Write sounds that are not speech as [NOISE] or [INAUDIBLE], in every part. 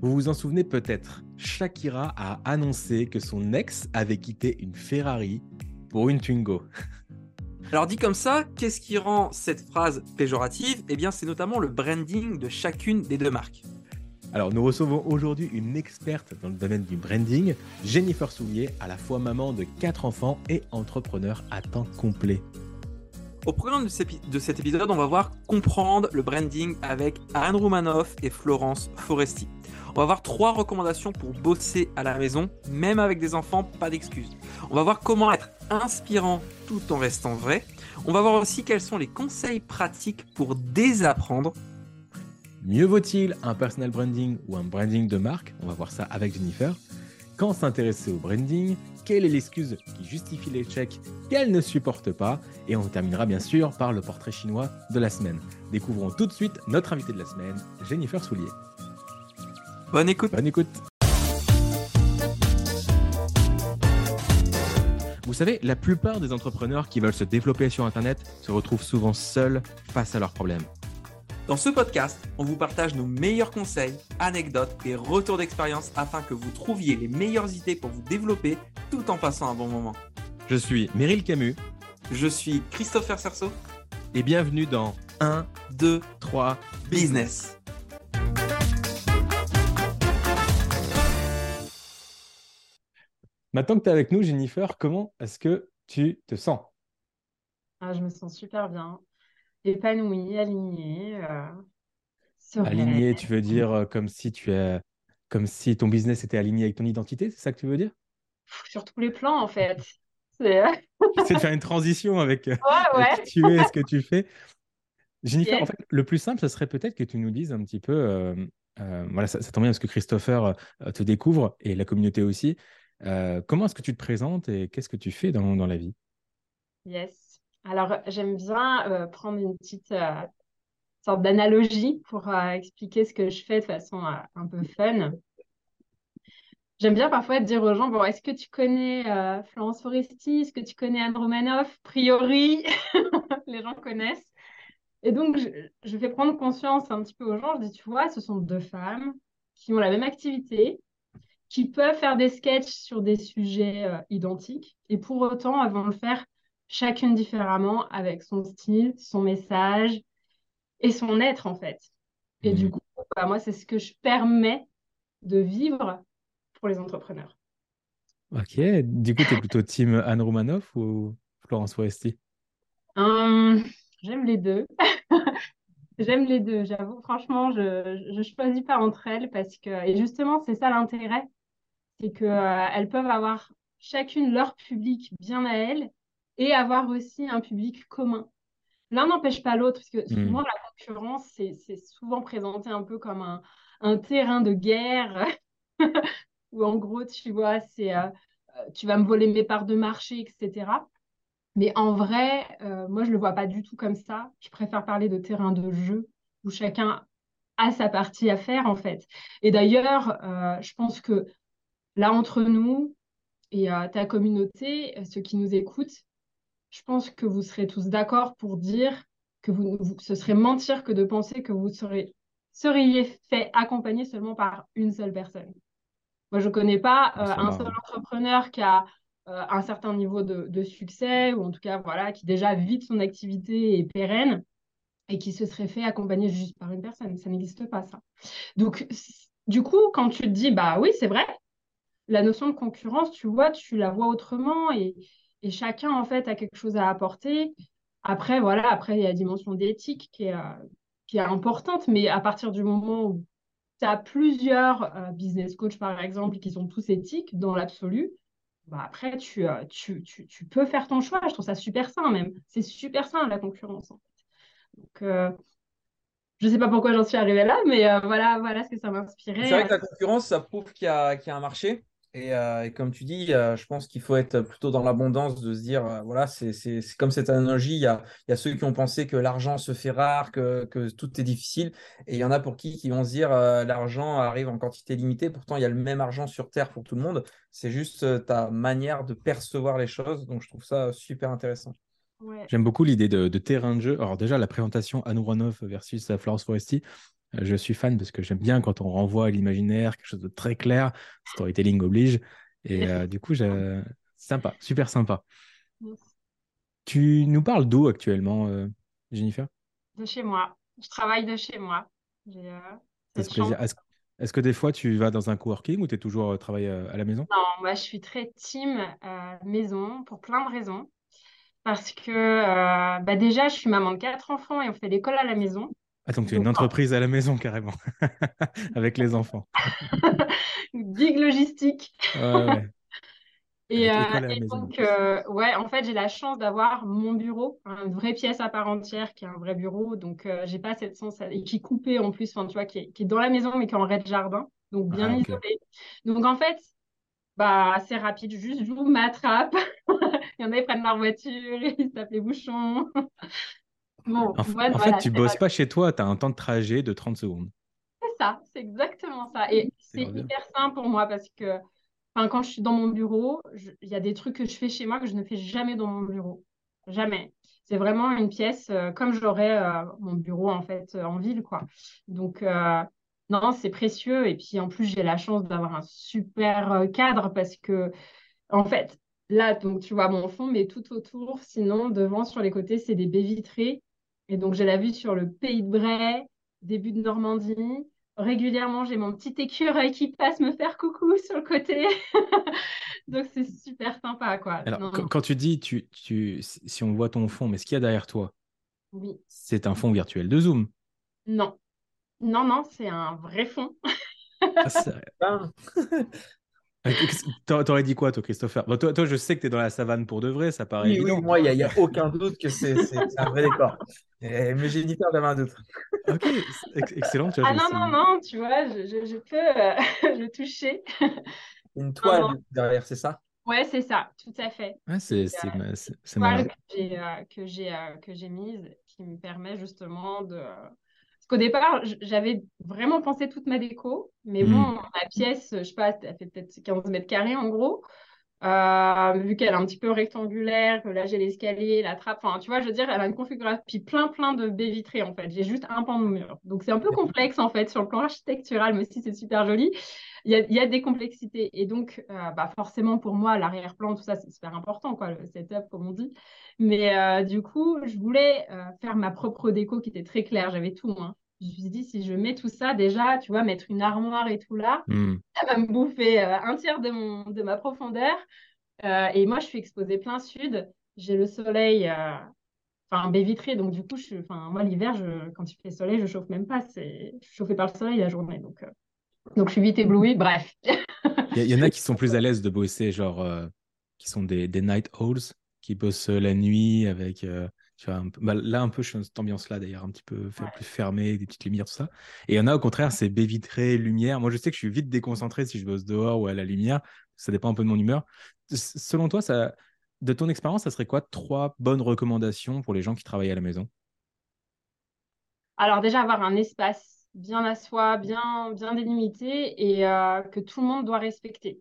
Vous vous en souvenez peut-être, Shakira a annoncé que son ex avait quitté une Ferrari pour une Twingo. [LAUGHS] Alors dit comme ça, qu'est-ce qui rend cette phrase péjorative? Eh bien c'est notamment le branding de chacune des deux marques. Alors nous recevons aujourd'hui une experte dans le domaine du branding, Jennifer Soulier, à la fois maman de quatre enfants et entrepreneur à temps complet. Au programme de cet épisode, on va voir comprendre le branding avec Anne Roumanoff et Florence Foresti. On va voir trois recommandations pour bosser à la maison, même avec des enfants, pas d'excuses. On va voir comment être inspirant tout en restant vrai. On va voir aussi quels sont les conseils pratiques pour désapprendre. Mieux vaut-il un personal branding ou un branding de marque? On va voir ça avec Jennifer. Quand s'intéresser au branding Quelle est l'excuse qui justifie l'échec qu'elle ne supporte pas Et on terminera bien sûr par le portrait chinois de la semaine. Découvrons tout de suite notre invité de la semaine, Jennifer Soulier. Bonne écoute. Bonne écoute. Vous savez, la plupart des entrepreneurs qui veulent se développer sur Internet se retrouvent souvent seuls face à leurs problèmes. Dans ce podcast, on vous partage nos meilleurs conseils, anecdotes et retours d'expérience afin que vous trouviez les meilleures idées pour vous développer tout en passant un bon moment. Je suis Meryl Camus. Je suis Christopher Cerceau. Et bienvenue dans 1, 2, 3 Business. Maintenant que tu es avec nous, Jennifer, comment est-ce que tu te sens? Ah, Je me sens super bien, épanouie, alignée. Euh, alignée, tu veux dire euh, comme si tu es, comme si ton business était aligné avec ton identité, c'est ça que tu veux dire? Sur tous les plans, en fait. C'est [LAUGHS] de faire une transition avec, euh, [LAUGHS] qui tu es, ce que tu fais. Jennifer, en fait, le plus simple, ce serait peut-être que tu nous dises un petit peu, voilà, ça, ça, tombe bien parce que Christopher te découvre et la communauté aussi. Euh, comment est-ce que tu te présentes et qu'est-ce que tu fais dans, dans la vie? Yes. Alors, j'aime bien euh, prendre une petite euh, sorte d'analogie pour expliquer ce que je fais de façon un peu fun. J'aime bien parfois dire aux gens, bon, est-ce que tu connais Florence Foresti? Est-ce que tu connais Anne Romanoff? Priori, [LAUGHS] les gens connaissent. Et donc, je, je, fais prendre conscience un petit peu aux gens. Je dis, tu vois, ce sont deux femmes qui ont la même activité, qui peuvent faire des sketchs sur des sujets euh, identiques et pour autant elles vont le faire chacune différemment avec son style, son message et son être en fait. Et du mmh. coup, bah, moi, c'est ce que je permets de vivre pour les entrepreneurs. Ok, du coup, tu es plutôt team Anne Romanoff ou Florence Foresti? Hum, J'aime les deux. [LAUGHS] J'aime les deux, j'avoue. Franchement, je ne choisis pas entre elles parce que, et justement, c'est ça l'intérêt c'est qu'elles euh, peuvent avoir chacune leur public bien à elles et avoir aussi un public commun. L'un n'empêche pas l'autre, parce que hmm. souvent la concurrence, c'est souvent présenté un peu comme un, un terrain de guerre, [LAUGHS] où en gros, tu vois, c'est euh, euh, tu vas me voler mes parts de marché, etc. Mais en vrai, moi, je ne le vois pas du tout comme ça. Je préfère parler de terrain de jeu, où chacun a sa partie à faire, en fait. Et d'ailleurs, je pense que là, entre nous et euh, ta communauté, euh, ceux qui nous écoutent, je pense que vous serez tous d'accord pour dire que vous, ce serait mentir que de penser que vous serez, seriez fait accompagner seulement par une seule personne. Moi, je ne connais pas euh, un seul entrepreneur qui a un certain niveau de, succès, ou en tout cas, voilà, qui déjà vit de son activité et pérenne, et qui se serait fait accompagner juste par une personne. Ça n'existe pas, ça. Donc, du coup, quand tu te dis, bah oui, c'est vrai, la notion de concurrence, tu vois, tu la vois autrement et, chacun, en fait, a quelque chose à apporter. Après, voilà, après, il y a la dimension d'éthique qui est, euh, qui est importante, mais à partir du moment où tu as plusieurs euh, business coachs, par exemple, qui sont tous éthiques dans l'absolu, bah après, tu, euh, tu, tu, tu, peux faire ton choix. Je trouve ça super sain, même. C'est super sain, la concurrence, en fait. Donc, je ne sais pas pourquoi j'en suis arrivée là, mais voilà, voilà ce que ça m'inspirait. C'est vrai que la concurrence, ça prouve qu'il y, y, a un marché. Euh, et, comme tu dis, euh, je pense qu'il faut être plutôt dans l'abondance de se dire, euh, voilà, c'est comme cette analogie, il y a, y a, ceux qui ont pensé que l'argent se fait rare, que, que, tout est difficile, et il y en a pour qui qui vont se dire, l'argent arrive en quantité limitée, pourtant il y a le même argent sur Terre pour tout le monde, c'est juste ta manière de percevoir les choses, donc je trouve ça super intéressant. J'aime beaucoup l'idée de, terrain de jeu. Alors déjà, la présentation Anouranov versus Florence Foresti, Je suis fan parce que j'aime bien quand on renvoie à l'imaginaire, quelque chose de très clair. Storytelling oblige. Et [LAUGHS] du coup, sympa, super sympa. Tu nous parles d'où actuellement, Jennifer? De chez moi. Je travaille de chez moi. Est-ce que des fois tu vas dans un coworking ou tu es toujours travaillé à la maison? Non, moi je suis très team maison pour plein de raisons. Parce que euh, bah déjà, je suis maman de quatre enfants et on fait l'école à la maison. Ah, donc tu es une entreprise à la maison carrément, [LAUGHS] avec les enfants. [LAUGHS] Big logistique. [LAUGHS] Et, euh, donc, euh, ouais, en fait, j'ai la chance d'avoir mon bureau, une vraie pièce à part entière qui est un vrai bureau. Donc, j'ai pas cette sens et qui est coupé en plus, tu vois, qui est, qui est, dans la maison mais qui est en rez-de-jardin, donc bien ah, isolé. Donc, en fait, bah, c'est rapide, juste je m'attrape. Il y en a, ils prennent leur voiture, ils tapent les bouchons. Bon, en, fait, tu bosses pas chez toi, tu as un temps de trajet de 30 secondes. C'est ça, c'est exactement ça. Et c'est hyper simple pour moi parce que quand je suis dans mon bureau, il y a des trucs que je fais chez moi que je ne fais jamais dans mon bureau. Jamais. C'est vraiment une pièce euh, comme j'aurais euh, mon bureau en fait euh, en ville quoi. Donc non, c'est précieux. Et puis en plus, j'ai la chance d'avoir un super cadre parce que, en fait, là, donc tu vois mon fond, mais tout autour, sinon, devant, sur les côtés, c'est des baies vitrées. Et donc, j'ai la vue sur le pays de Bray, début de Normandie. Régulièrement, j'ai mon petit écureuil qui passe me faire coucou sur le côté. [LAUGHS] donc, c'est super sympa, quoi. Alors, quand tu dis, tu, tu, si on voit ton fond, mais ce qu'il y a derrière toi, oui. c'est un fond virtuel de Zoom Non, non, non, c'est un vrai fond. ah, T'aurais dit quoi, toi, Christopher? Toi, toi, je sais que tu es dans la savane pour de vrai, ça paraît. Oui, moi, il n'y a, aucun doute que c'est un vrai décor. mais j'ai Jennifer avait un doute. Ok, excellent. Tu vois, ah non, non, non, tu vois, je, je, peux euh, [LAUGHS] le toucher. Une toile derrière, c'est ça? Ouais, c'est ça, tout à fait. Ouais, c'est c'est marrant. que j'ai euh, que j'ai mise qui me permet justement de qu'au départ, j'avais vraiment pensé toute ma déco, mais bon, hmm. ma pièce, je sais pas, elle fait peut-être 15 mètres carrés en gros. Euh, vu qu'elle est un petit peu rectangulaire, que là j'ai l'escalier, la trappe, enfin tu vois, je veux dire, elle a une configuration, puis plein plein de baies vitrées en fait. J'ai juste un pan de mur. Donc c'est un peu complexe en fait sur le plan architectural, mais si c'est super joli. Il y, a, il y a, des complexités. Et donc, euh, bah forcément pour moi, l'arrière-plan, tout ça, c'est super important, quoi, le setup, comme on dit. Mais euh, du coup, je voulais faire ma propre déco qui était très claire, j'avais tout. Hein je me suis dit, si je mets tout ça, déjà, tu vois, mettre une armoire et tout là, hmm. ça va me bouffer euh, un tiers de, mon, de ma profondeur. Euh, et moi, je suis exposée plein sud. J'ai le soleil, euh, enfin, baie vitrée. Donc, du coup, je, moi, l'hiver, je, quand il fait soleil, je chauffe même pas. C'est, je suis chauffée par le soleil la journée. Donc, donc je suis vite éblouie. Bref. Il y, en a qui sont plus à l'aise de bosser, genre, qui sont des, des night owls, qui bossent la nuit avec bah, là, un peu, je suis dans cette ambiance-là, d'ailleurs, un petit peu plus fermé, des petites lumières, tout ça. Et il y en a, au contraire, c'est baie vitrée, lumière. Moi, je sais que je suis vite déconcentré si je bosse dehors ou à la lumière. Ça dépend un peu de mon humeur. Selon toi, ça, de ton expérience, ça serait quoi trois bonnes recommandations pour les gens qui travaillent à la maison? Alors, déjà, avoir un espace bien à soi, bien, bien délimité et euh, que tout le monde doit respecter.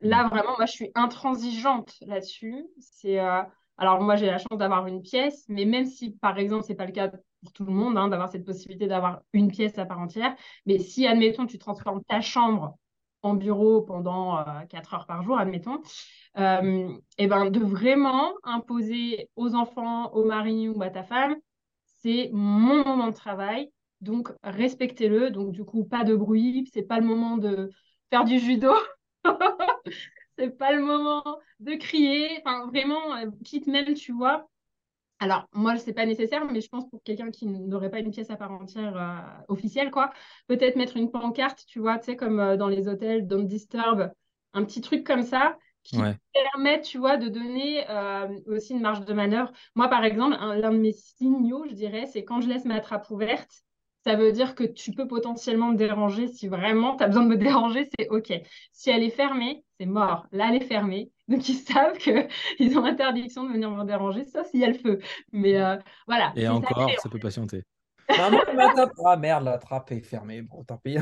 Là, mmh. vraiment, moi, je suis intransigeante là-dessus. C'est. Euh, alors moi, j'ai la chance d'avoir une pièce, mais même si, par exemple, ce n'est pas le cas pour tout le monde, hein, d'avoir cette possibilité d'avoir une pièce à part entière, mais si, admettons, tu transformes ta chambre en bureau pendant euh, 4 heures par jour, admettons, et euh, eh ben, de vraiment imposer aux enfants, au mari ou à ta femme, c'est mon moment de travail, donc respectez-le. Donc du coup, pas de bruit, c'est pas le moment de faire du judo. [LAUGHS] c'est pas le moment de crier. Enfin, vraiment, euh, quitte même, tu vois. Alors, moi, c'est pas nécessaire, mais je pense pour quelqu'un qui n'aurait pas une pièce à part entière euh, officielle, quoi, peut-être mettre une pancarte, tu vois, tu sais, comme euh, dans les hôtels, Don't Disturb, un petit truc comme ça qui permet, tu vois, de donner aussi une marge de manœuvre. Moi, par exemple, l'un de mes signaux, je dirais, c'est quand je laisse ma trappe ouverte, ça veut dire que tu peux potentiellement me déranger. Si vraiment tu as besoin de me [LAUGHS] déranger, c'est OK. Si elle est fermée, c'est mort. Là, elle est fermée. Donc, ils [LAUGHS] savent qu'ils [LAUGHS] ont interdiction de venir me déranger, sauf s'il y a le feu. Mais euh, voilà. Et encore, ça, peut patienter. ah merde, la trappe est fermée. Bon, tant pis.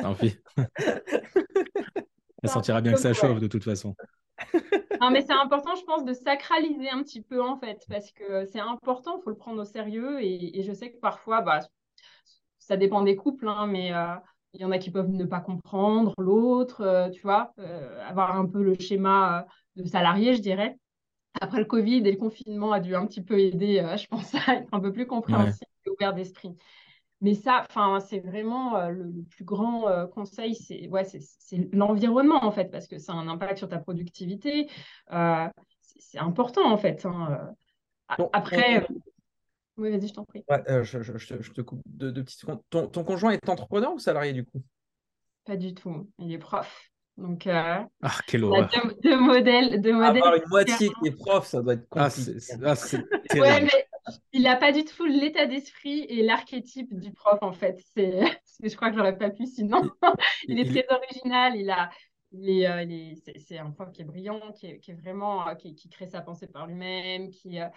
tant pis. Elle sentira bien que ça chauffe de toute façon. Non, mais c'est important, je pense, de sacraliser un petit peu, en fait, parce que c'est important, il faut le prendre au sérieux. Et, et, je sais que parfois, bah, ça dépend des couples, hein, mais il y en a qui peuvent ne pas comprendre l'autre, tu vois, avoir un peu le schéma de salarié, je dirais. Après le Covid et le confinement a dû un petit peu aider, je pense, [LAUGHS] à être un peu plus compréhensif et ouvert d'esprit. Mais ça, c'est vraiment euh, le, plus grand euh, conseil, c'est ouais, l'environnement en fait, parce que ça a un impact sur ta productivité. Euh, c'est important en fait. Hein, après, oui, vas-y, je t'en prie. je, te coupe de petites secondes. Ton, ton, conjoint est entrepreneur ou salarié du coup? Pas du tout. Il est prof. Donc, ah, quelle horreur. Deux, modèles, deux modèles. Avoir une moitié qui est prof, ça doit être ah, compliqué. Ah, c'est [LAUGHS] ouais, mais il n'a pas du tout l'état d'esprit et l'archétype du prof, en fait. C'est, [LAUGHS] je crois que j'aurais pas pu sinon. il [LAUGHS] est très original. Il a, euh, c'est, un prof qui est brillant, qui est, vraiment, euh, qui, crée sa pensée par lui-même, qui, euh,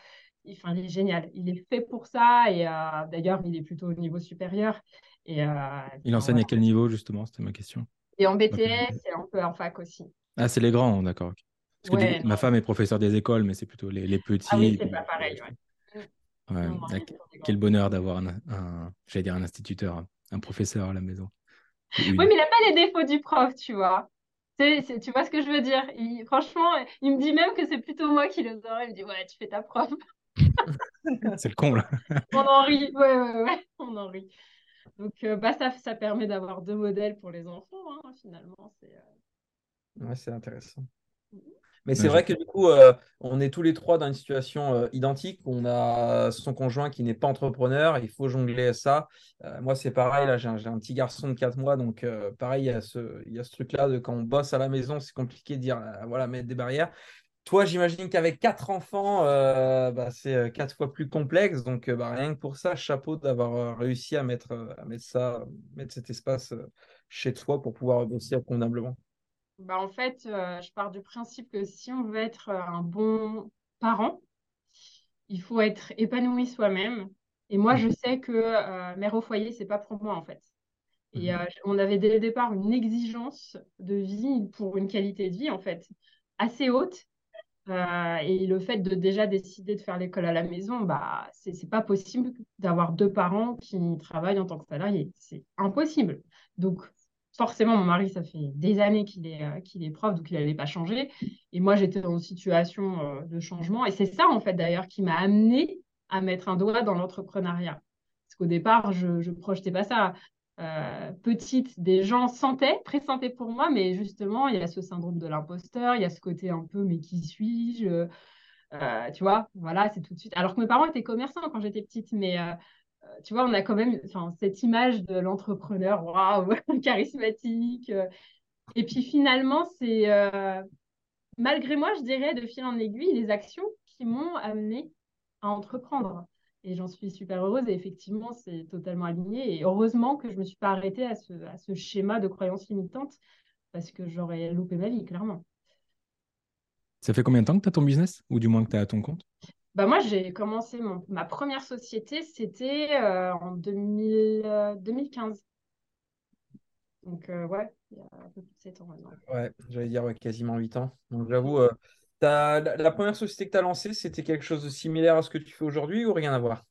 enfin, il est génial. Il est fait pour ça et d'ailleurs, il est plutôt au niveau supérieur. Et, il enseigne à quel niveau, justement? C'était ma question. Et en BTS et un peu en fac aussi. Ah, c'est les grands, d'accord. Parce que ma femme est professeure des écoles, mais c'est plutôt les, les petits. Ah oui, c'est pas pareil, ouais. Ouais, quel bonheur d'avoir un, j'allais dire un instituteur, un professeur à la maison. Oui, mais il n'a pas les défauts du prof, tu vois. tu vois ce que je veux dire? Franchement, il me dit même que c'est plutôt moi qui le aurais. Il me dit Ouais, tu fais ta prof. [LAUGHS] c'est le con, là. on en rit, ouais, ouais, ouais, [LAUGHS] on en rit. Donc, euh, bah, ça, ça permet d'avoir deux modèles pour les enfants, hein, finalement. C'est euh. ouais, intéressant. Mm-hmm. Mais c'est vrai que du coup, euh, on est tous les trois dans une situation euh, identique. On a son conjoint qui n'est pas entrepreneur. Il faut jongler ça. Euh, moi, c'est pareil. Là, j'ai un, petit garçon de 4 mois. Donc, pareil, il y a ce, il y a ce truc-là de quand on bosse à la maison, c'est compliqué de dire, voilà, mettre des barrières. Toi, j'imagine qu'avec quatre enfants, bah, c'est quatre fois plus complexe. Donc, bah, rien que pour ça, chapeau d'avoir réussi à mettre, à mettre ça, mettre cet espace chez toi pour pouvoir bosser convenablement. Bah, en fait, euh, je pars du principe que si on veut être euh, un bon parent, il faut être épanoui soi-même. Et moi, je sais que euh, mère au foyer, c'est pas pour moi, en fait. Et mhm. on avait dès le départ une exigence de vie pour une qualité de vie, en fait, assez haute. Et le fait de déjà décider de faire l'école à la maison, bah, c'est pas possible d'avoir deux parents qui travaillent en tant que salariés. C'est impossible. Donc, forcément, mon mari, ça fait des années qu'il est, euh, qu'il est prof, donc il n'allait pas changer. Et moi, j'étais dans une situation euh, de changement. Et c'est ça, en fait, d'ailleurs, qui m'a amené à mettre un doigt dans l'entrepreneuriat. Parce qu'au départ, je ne projetais pas ça. Euh, petite, des gens sentaient, pressentaient pour moi, mais justement, il y a ce syndrome de l'imposteur, il y a ce côté un peu, mais qui suis-je Tu vois, voilà, c'est tout de suite. Alors que mes parents étaient commerçants quand j'étais petite, mais tu vois, on a quand même cette image de l'entrepreneur, waouh, [LAUGHS] charismatique. Euh. Et puis finalement, c'est euh, malgré moi, je dirais, de fil en aiguille, les actions qui m'ont amené à entreprendre. Et j'en suis super heureuse. Et effectivement, c'est totalement aligné. Et heureusement que je ne me suis pas arrêtée à ce, à ce schéma de croyances limitantes parce que j'aurais loupé ma vie, clairement. Ça fait combien de temps que tu as ton business? Ou du moins que tu es à ton compte? Bah moi, j'ai commencé ma première société, c'était euh, en 2000, 2015. Euh, Donc, euh, ouais, il y a un peu plus de 7 ans maintenant. Ouais, j'allais dire quasiment 8 ans. Donc, j'avoue, la, la, première société que tu as lancée, c'était quelque chose de similaire à ce que tu fais aujourd'hui ou rien à voir?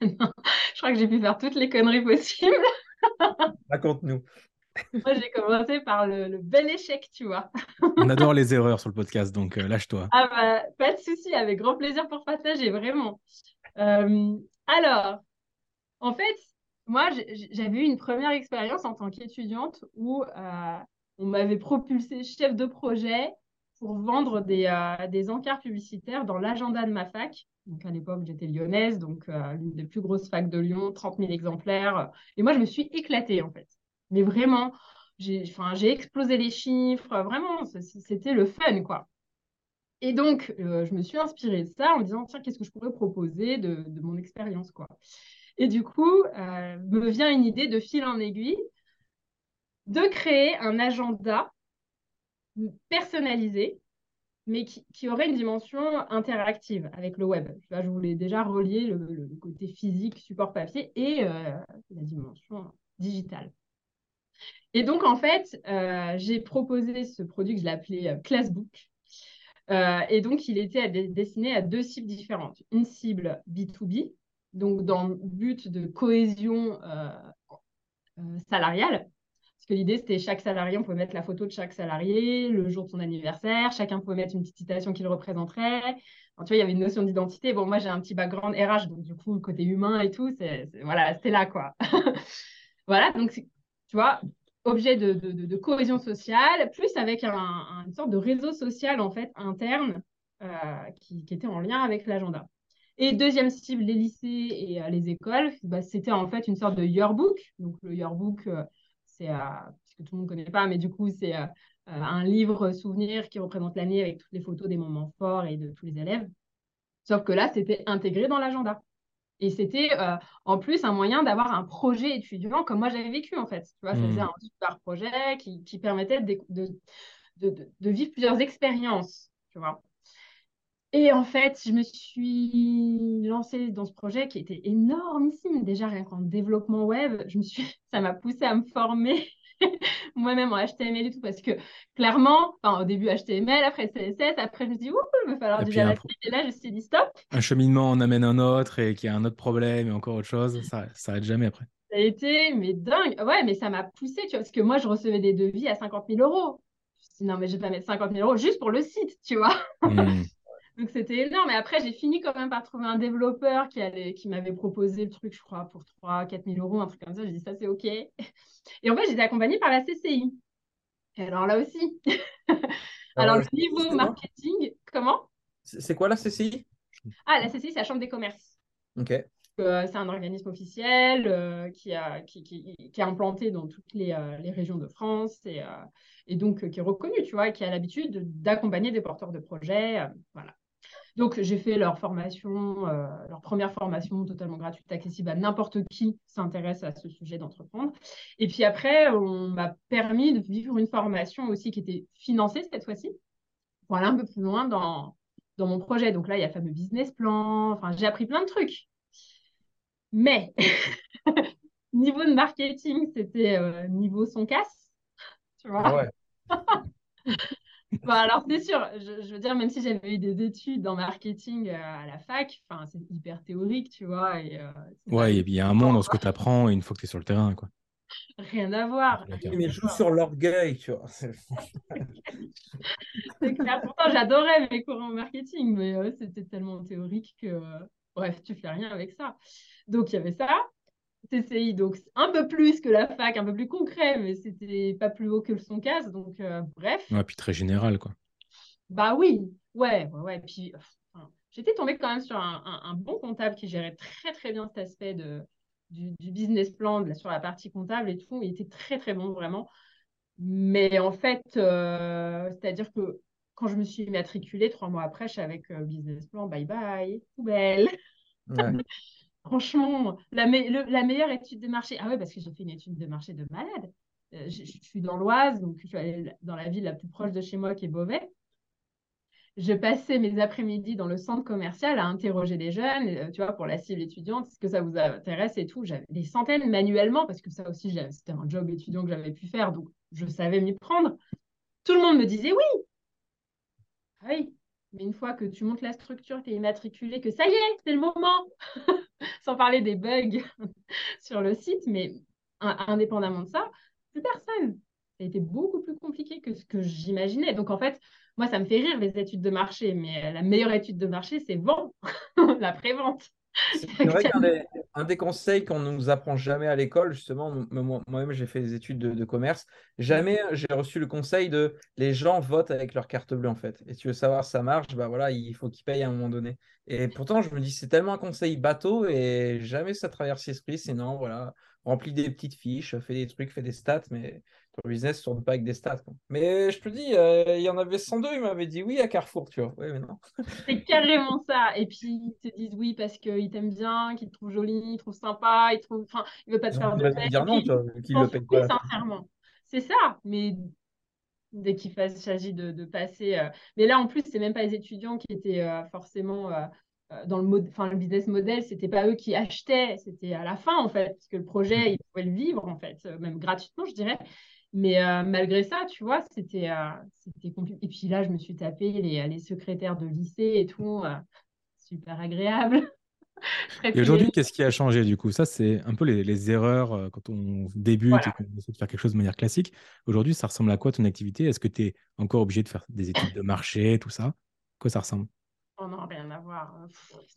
[LAUGHS] Non, je crois que j'ai pu faire toutes les conneries possibles. [LAUGHS] Raconte-nous. Moi, j'ai commencé par le, bel échec, tu vois. [LAUGHS] On adore les erreurs sur le podcast, donc euh, lâche-toi. Ah bah, pas de souci, avec grand plaisir pour partager, vraiment. Euh, alors, en fait, moi, j'avais eu une première expérience en tant qu'étudiante où euh, on m'avait propulsé chef de projet pour vendre des, des encarts publicitaires dans l'agenda de ma fac. Donc à l'époque, j'étais lyonnaise, donc l'une des plus grosses facs de Lyon, 30 000 exemplaires. Et moi, je me suis éclatée, en fait. Mais vraiment, j'ai explosé les chiffres, vraiment, c'était le fun, quoi. Et donc, euh, je me suis inspirée de ça en me disant, tiens, qu'est-ce que je pourrais proposer de, mon expérience, quoi. Et du coup, euh, me vient une idée de fil en aiguille de créer un agenda personnalisé, mais qui, aurait une dimension interactive avec le web. je voulais déjà relier le, côté physique, support papier, et euh, la dimension digitale. Et donc, en fait, euh, j'ai proposé ce produit que je l'appelais euh, Classbook. Et donc, il était destiné à deux cibles différentes. Une cible B2B, donc dans le but de cohésion salariale. Parce que l'idée, c'était chaque salarié, on pouvait mettre la photo de chaque salarié, le jour de son anniversaire, chacun pouvait mettre une petite citation qui le représenterait. tu vois, il y avait une notion d'identité. Bon, moi, j'ai un petit background RH, donc du coup, le côté humain et tout, c'est, voilà, c'était là, quoi. [LAUGHS] voilà, donc, tu vois, objet de, cohésion sociale, plus avec un, une sorte de réseau social, en fait, interne, euh, qui, qui, était en lien avec l'agenda. Et deuxième cible, les lycées et euh, les écoles, bah, c'était en fait une sorte de yearbook. Donc, le yearbook, euh, c'est, euh, que tout le monde ne connaît pas, mais du coup, c'est euh, euh, un livre souvenir qui représente l'année avec toutes les photos des moments forts et de tous les élèves. Sauf que là, c'était intégré dans l'agenda. Et c'était en plus un moyen d'avoir un projet étudiant comme moi j'avais vécu en fait. Tu vois, c'était mmh. un super projet qui, qui permettait de, de, de, de, vivre plusieurs expériences. Tu vois. Et en fait, je me suis lancée dans ce projet qui était énormissime. Déjà, rien qu'en développement web, je me suis... [LAUGHS] ça m'a poussé à me former [LAUGHS] moi-même en HTML et tout, parce que clairement, au début HTML, après CSS, après je me suis dit, ouh, il va falloir du JavaScript. Et là, je me suis dit, stop. Un cheminement en amène un autre et qu'il y a un autre problème et encore autre chose, ça s'arrête jamais après. Ça a été, mais dingue. Ouais, mais ça m'a poussé, tu vois, parce que moi, je recevais des devis à 50 000 euros. Je me suis dit, non, mais je vais pas mettre 50 000 euros juste pour le site, tu vois. Hmm. Donc c'était énorme. Et après, j'ai fini quand même par trouver un développeur qui, allait, qui m'avait proposé le truc, je crois, pour 3 4 000 euros, un truc comme ça. J'ai dit, ça, c'est OK. Et en fait, j'étais accompagnée par la CCI. Et alors là aussi. [LAUGHS] alors, le niveau marketing, comment? C'est quoi la CCI Ah, la CCI, c'est la Chambre des commerces. OK. Euh, c'est un organisme officiel euh, qui, a, qui, qui, qui, est implanté dans toutes les, euh, les régions de France et, et donc qui est reconnu, tu vois, qui a l'habitude d'accompagner des porteurs de projets. voilà. Donc, j'ai fait leur formation, euh, leur première formation totalement gratuite, accessible à n'importe qui s'intéresse à ce sujet d'entreprendre. Et puis après, on m'a permis de vivre une formation aussi qui était financée cette fois-ci, pour aller un peu plus loin dans, dans mon projet. Donc là, il y a le fameux business plan. Enfin, j'ai appris plein de trucs. Mais, [LAUGHS] niveau de marketing, c'était euh, niveau son casse. Tu vois ah ouais. [LAUGHS] Bah, alors, c'est sûr, je, veux dire, même si j'avais eu des études en marketing euh, à la fac, c'est hyper théorique, tu vois. Et, euh, ouais, il y a un monde dans ce que tu apprends une fois que tu es sur le terrain, quoi. Rien à voir. mais joue sur l'orgueil, tu vois. [LAUGHS] c'est clair. Pourtant, j'adorais mes cours en marketing, mais euh, c'était tellement théorique que, bref, tu fais rien avec ça. Donc, il y avait ça. CCI, donc un peu plus que la fac, un peu plus concret, mais c'était pas plus haut que le son casse, donc euh, bref. Ouais, puis très général, quoi. Bah oui, ouais, ouais, ouais. Puis j'étais tombée quand même sur un, bon comptable qui gérait très très bien cet aspect de, du, business plan sur la partie comptable et tout. Il était très très bon, vraiment. Mais en fait, euh, c'est-à-dire que quand je me suis matriculée, trois mois après, je suis avec euh, business plan, bye bye, poubelle. Ouais. [LAUGHS] Franchement, la, meilleure étude de marché. Ah ouais, parce que j'ai fait une étude de marché de malade. Euh, je, suis dans l'Oise, donc je suis allée dans la ville la plus proche de chez moi qui est Beauvais. Je passais mes après-midi dans le centre commercial à interroger les jeunes, euh, tu vois, pour la cible étudiante, est-ce que ça vous intéresse et tout. J'avais des centaines manuellement, parce que ça aussi, c'était un job étudiant que j'avais pu faire, donc je savais m'y prendre. Tout le monde me disait oui. Ah oui, mais une fois que tu montes la structure, tu es immatriculé, que ça y est, c'est le moment, [LAUGHS] sans parler des bugs [LAUGHS] sur le site, mais indépendamment de ça, plus personne. Ça a été beaucoup plus compliqué que ce que j'imaginais. Donc en fait, moi, ça me fait rire les études de marché, mais la meilleure étude de marché, c'est vendre, [LAUGHS] la prévente. C'est vrai qu'un des, un des conseils qu'on ne nous apprend jamais à l'école, justement, moi-même j'ai fait des études de, commerce, jamais j'ai reçu le conseil de les gens votent avec leur carte bleue en fait. Et tu veux savoir si ça marche, bah voilà, il faut qu'ils payent à un moment donné. Et pourtant, je me dis, c'est tellement un conseil bateau et jamais ça traverse l'esprit, c'est non, voilà, remplis des petites fiches, fais des trucs, fais des stats, mais ton business ne tourne pas avec des stats. Mais je te dis, euh, il y en avait 102, ils m'avaient dit oui à Carrefour, tu vois. Mais non. [LAUGHS] C'est carrément ça. Et puis, ils te disent oui parce qu'ils t'aiment bien, qu'ils te trouvent joli, ils te trouvent sympa, ils ne enfin, veulent pas te faire de peine. dire non, tu vois, qu'ils le payent pas. sincèrement. C'est ça. Mais dès qu'il s'agit de, de, passer. Euh, mais là, en plus, c'est même pas les étudiants qui étaient euh, forcément dans le, mode, enfin, le business model, c'était pas eux qui achetaient, c'était à la fin en fait, parce que le projet, ils pouvaient le vivre en fait, même gratuitement, je dirais. Mais euh, malgré ça, tu vois, c'était euh, compliqué. Et puis là, je me suis tapé les, les secrétaires de lycée et tout. Euh, super agréable. [LAUGHS] Et aujourd'hui, qu'est-ce qui a changé du coup? Ça, c'est un peu les, erreurs euh, quand on débute et qu'on essaie de faire quelque chose de manière classique. Aujourd'hui, ça ressemble à quoi ton activité? Est-ce que tu es encore obligé de faire des études de marché, tout ça? Quoi ça ressemble? Oh non, rien à voir.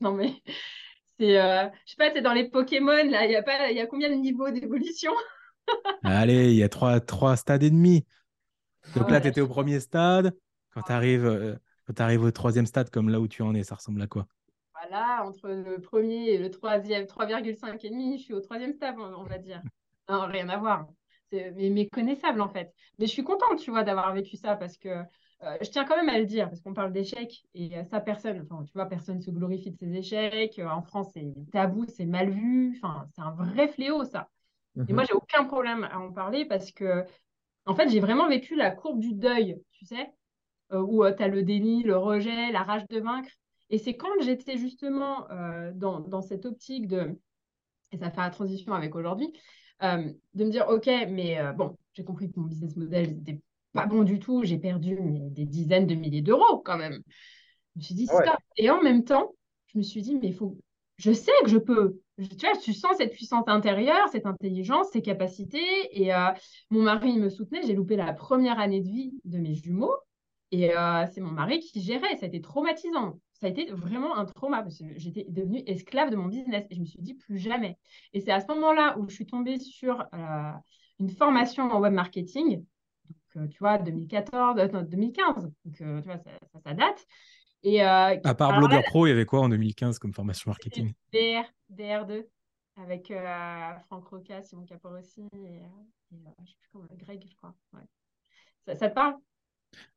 Non, mais [LAUGHS] c'est, je sais pas, c'est dans les Pokémon, là, il y a pas, il y a combien de niveaux d'évolution? Allez, il y a trois, trois stades et demi. Donc là, tu étais au premier stade. Quand tu arrives, euh, arrives au troisième stade, comme là où tu en es, ça ressemble à quoi? Voilà, entre le premier et le troisième, 3,5 et demi, je suis au troisième stade, on va dire. [LAUGHS] Non, rien à voir. C'est méconnaissable en fait. Mais je suis contente, tu vois, d'avoir vécu ça parce que euh, je tiens quand même à le dire parce qu'on parle d'échecs et ça, personne, enfin, tu vois, personne se glorifie de ses échecs. en France, c'est tabou, c'est mal vu. Enfin, c'est un vrai fléau, ça. Et moi, mhm. j'ai aucun problème à en parler parce que, en fait, j'ai vraiment vécu la courbe du deuil, tu sais, euh, où euh, tu as le déni, le rejet, la rage de vaincre. Et c'est quand j'étais justement euh, dans, dans, cette optique de, et ça fait la transition avec aujourd'hui, de me dire, OK, mais bon, j'ai compris que mon business model n'était pas bon du tout, j'ai perdu des dizaines de milliers d'euros quand même. Je me suis dit, stop. Et en même temps, je me suis dit, mais il faut, je sais que je peux. Tu vois, tu sens cette puissance intérieure, cette intelligence, ces capacités. Et euh, mon mari me soutenait. J'ai loupé la première année de vie de mes jumeaux. Et euh, c'est mon mari qui gérait. Ça a été traumatisant. Ça a été vraiment un trauma j'étais devenue esclave de mon business. Et je me suis dit plus jamais. Et c'est à ce moment-là où je suis tombée sur euh, une formation en web marketing. Donc, tu vois, 2014, 2015. Donc, tu vois, ça date. Et, euh, à part Blogueur Pro, il y avait quoi en 2015 comme formation marketing? DR, DR2 avec euh, Franck Roca, Simon Caporossi et, euh, et je sais plus comment, Greg, je crois. Ça, te parle?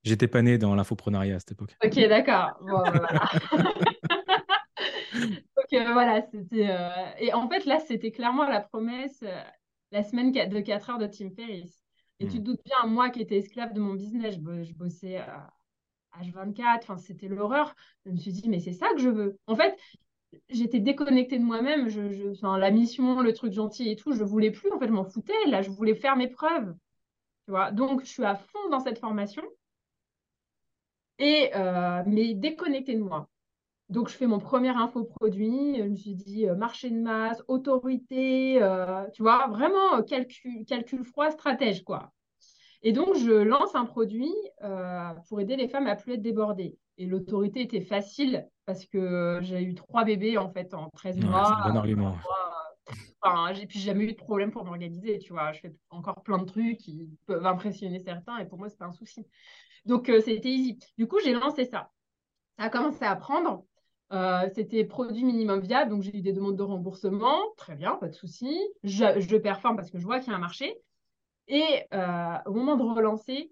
J'étais pas né dans l'infoprenariat à cette époque. Ok, d'accord. Bon, bah, voilà. [LAUGHS] ok, voilà. C'était, Et en fait, là, c'était clairement la promesse, la semaine de 4 heures de Tim Ferriss. Et tu hmm. te doutes bien, moi qui étais esclave de mon business, je, bossais H24, enfin, c'était l'horreur. Je me suis dit, mais c'est ça que je veux. En fait, j'étais déconnectée de moi-même. Je, enfin, la mission, le truc gentil et tout, je voulais plus. En fait, je m'en foutais. Là, je voulais faire mes preuves. Tu vois? Donc, je suis à fond dans cette formation. Et, euh, mais déconnectée de moi. Donc, je fais mon premier infoproduit. Je me suis dit, euh, marché de masse, autorité, euh, tu vois, vraiment calcul, calcul froid, stratège, quoi. Et donc, je lance un produit euh, pour aider les femmes à plus être débordées. Et l'autorité était facile parce que j'ai eu trois bébés en fait en 13 mois. C'est un bon argument. Enfin, j'ai puis jamais eu de problème pour m'organiser, tu vois. Je fais encore plein de trucs qui peuvent impressionner certains et pour moi, c'est pas un souci. Donc, euh, c'était easy. Du coup, j'ai lancé ça. Ça a commencé à prendre. Euh, c'était produit minimum viable, donc j'ai eu des demandes de remboursement. Très bien, pas de souci. Je, je performe parce que je vois qu'il y a un marché. Et euh, au moment de relancer,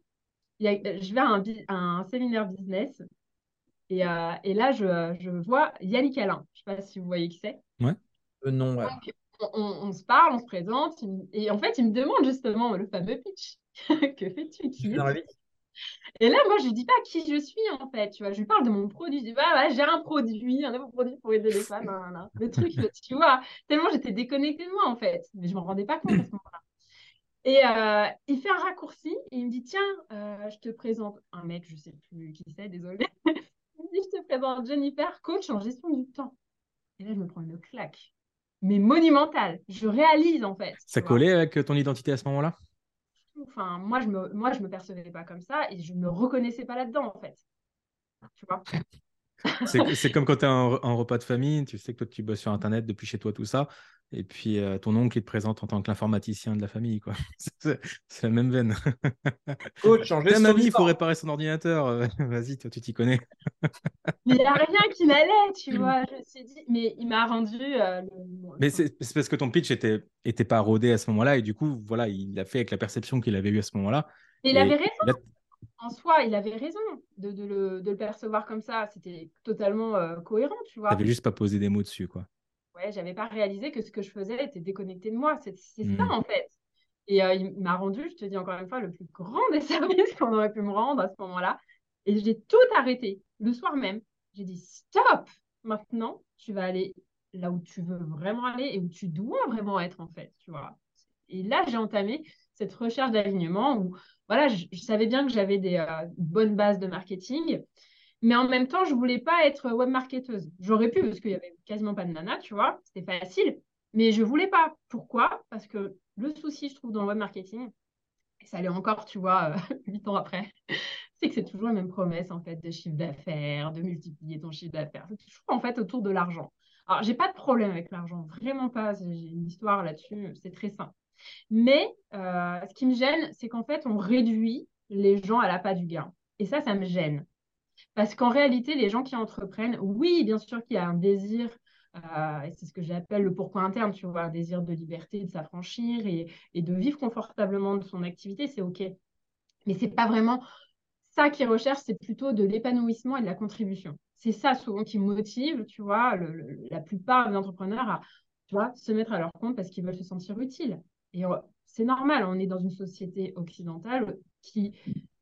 je vais à un, séminaire business et, euh, et là, je, je, vois Yannick Alain. Je ne sais pas si vous voyez qui c'est. Ouais. Euh, non, ouais. on, se parle, on se présente. Et en fait, il me demande justement le fameux pitch. [LAUGHS] que fais-tu qui Et là, moi, je ne dis pas qui je suis, en fait. Tu vois, je lui parle de mon produit. Je dis, bah, j'ai un produit, un nouveau produit pour aider les femmes. Le truc, [LAUGHS] tu vois, tellement j'étais déconnectée de moi, en fait. Mais je ne m'en rendais pas compte à ce moment-là. Et euh, il fait un raccourci et il me dit Tiens, euh, je te présente un mec, je ne sais plus qui c'est, désolé. [LAUGHS] il me dit Je te présente Jennifer, coach en gestion du temps. Et là, je me prends une claque, mais monumentale. Je réalise en fait. Ça collait avec ton identité à ce moment-là? Enfin, moi, je me, moi, je me percevais pas comme ça et je ne me reconnaissais pas là-dedans en fait. Tu vois? [LAUGHS] c'est comme quand tu es en, en, repas de famille, tu sais que toi tu bosses sur Internet depuis chez toi, tout ça. Et puis euh, ton oncle, il te présente en tant qu'informaticien de la famille. quoi. [LAUGHS] c'est la même veine. [LAUGHS] Coach, changer Ta mamie, il faut réparer son ordinateur. Euh, vas-y, toi, tu t'y connais. il n'y a rien qui n'allait, tu vois. Je me suis dit, mais il m'a rendu. Euh, mais c'est parce que ton pitch était, était pas rodé à ce moment-là. Et du coup, voilà, il a fait avec la perception qu'il avait eue à ce moment-là. Il avait raison. En soi, il avait raison de, de, le, de le, percevoir comme ça. C'était totalement cohérent, tu vois. Tu juste pas posé des mots dessus, quoi ouais, j'avais pas réalisé que ce que je faisais était déconnecté de moi. C'est ça, mm. en fait. Et euh, il m'a rendu, je te dis encore une fois, le plus grand des [LAUGHS] services qu'on aurait pu me rendre à ce moment-là. Et j'ai tout arrêté le soir même. J'ai dit stop Maintenant, tu vas aller là où tu veux vraiment aller et où tu dois vraiment être, en fait. Tu vois. Et là, j'ai entamé cette recherche d'alignement où voilà, je, savais bien que j'avais des euh, bonnes bases de marketing Mais en même temps, je voulais pas être web marketeuse. J'aurais pu parce qu'il y avait quasiment pas de nana, tu vois, c'était facile. Mais je voulais pas. Pourquoi? Parce que le souci, je trouve, dans le web marketing, et ça allait encore, tu vois, [LAUGHS] huit ans après, [LAUGHS] c'est que c'est toujours la même promesse, en fait, de chiffre d'affaires, de multiplier ton chiffre d'affaires. C'est toujours, en fait, autour de l'argent. Alors, j'ai pas de problème avec l'argent, vraiment pas. J'ai une histoire là-dessus, c'est très simple. Mais euh, ce qui me gêne, c'est qu'en fait, on réduit les gens à la pas du gain. Et ça, ça me gêne. Parce qu'en réalité, les gens qui entreprennent, oui, bien sûr qu'il y a un désir, euh, et c'est ce que j'appelle le pourquoi interne, tu vois, un désir de liberté, de s'affranchir et, et, de vivre confortablement de son activité, c'est OK. Mais c'est pas vraiment ça qu'ils recherchent, c'est plutôt de l'épanouissement et de la contribution. C'est ça souvent qui motive, tu vois, la plupart des entrepreneurs à tu vois, se mettre à leur compte parce qu'ils veulent se sentir utiles. Et c'est normal, on est dans une société occidentale qui,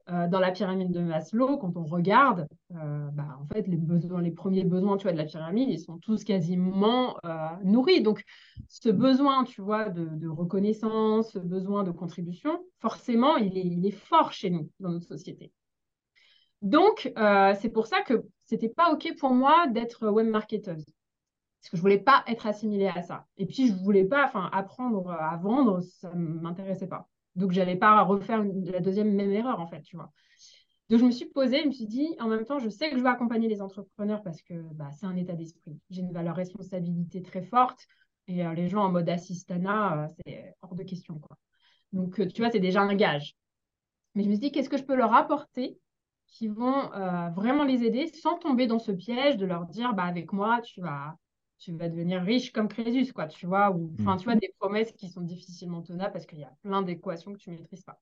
euh, dans la pyramide de Maslow, quand on regarde, euh, bah, en fait, les, premiers besoins de la pyramide, ils sont tous quasiment euh, nourris. Donc, ce besoin, tu vois, de, reconnaissance, ce besoin de contribution, forcément, il est, il est, fort chez nous, dans notre société. Donc, c'est pour ça que c'était pas OK pour moi d'être web marketeuse parce que je voulais pas être assimilée à ça. Et puis, je voulais pas, apprendre à vendre, ça m'intéressait pas. Donc, je n'allais pas refaire la deuxième même erreur, en fait, tu vois. Donc, je me suis posée, je me suis dit, en même temps, je sais que je veux accompagner les entrepreneurs parce que bah, c'est un état d'esprit. J'ai une valeur responsabilité très forte et euh, les gens en mode assistana, euh, c'est hors de question, quoi. Donc, euh, tu vois, c'est déjà un gage. Mais je me suis dit, qu'est-ce que je peux leur apporter qui vont vraiment les aider sans tomber dans ce piège de leur dire, bah, avec moi, tu vas tu vas devenir riche comme Crésus, quoi, tu vois, ou enfin, mm. tu vois, des promesses qui sont difficilement tenables parce qu'il y a plein d'équations que tu ne maîtrises pas.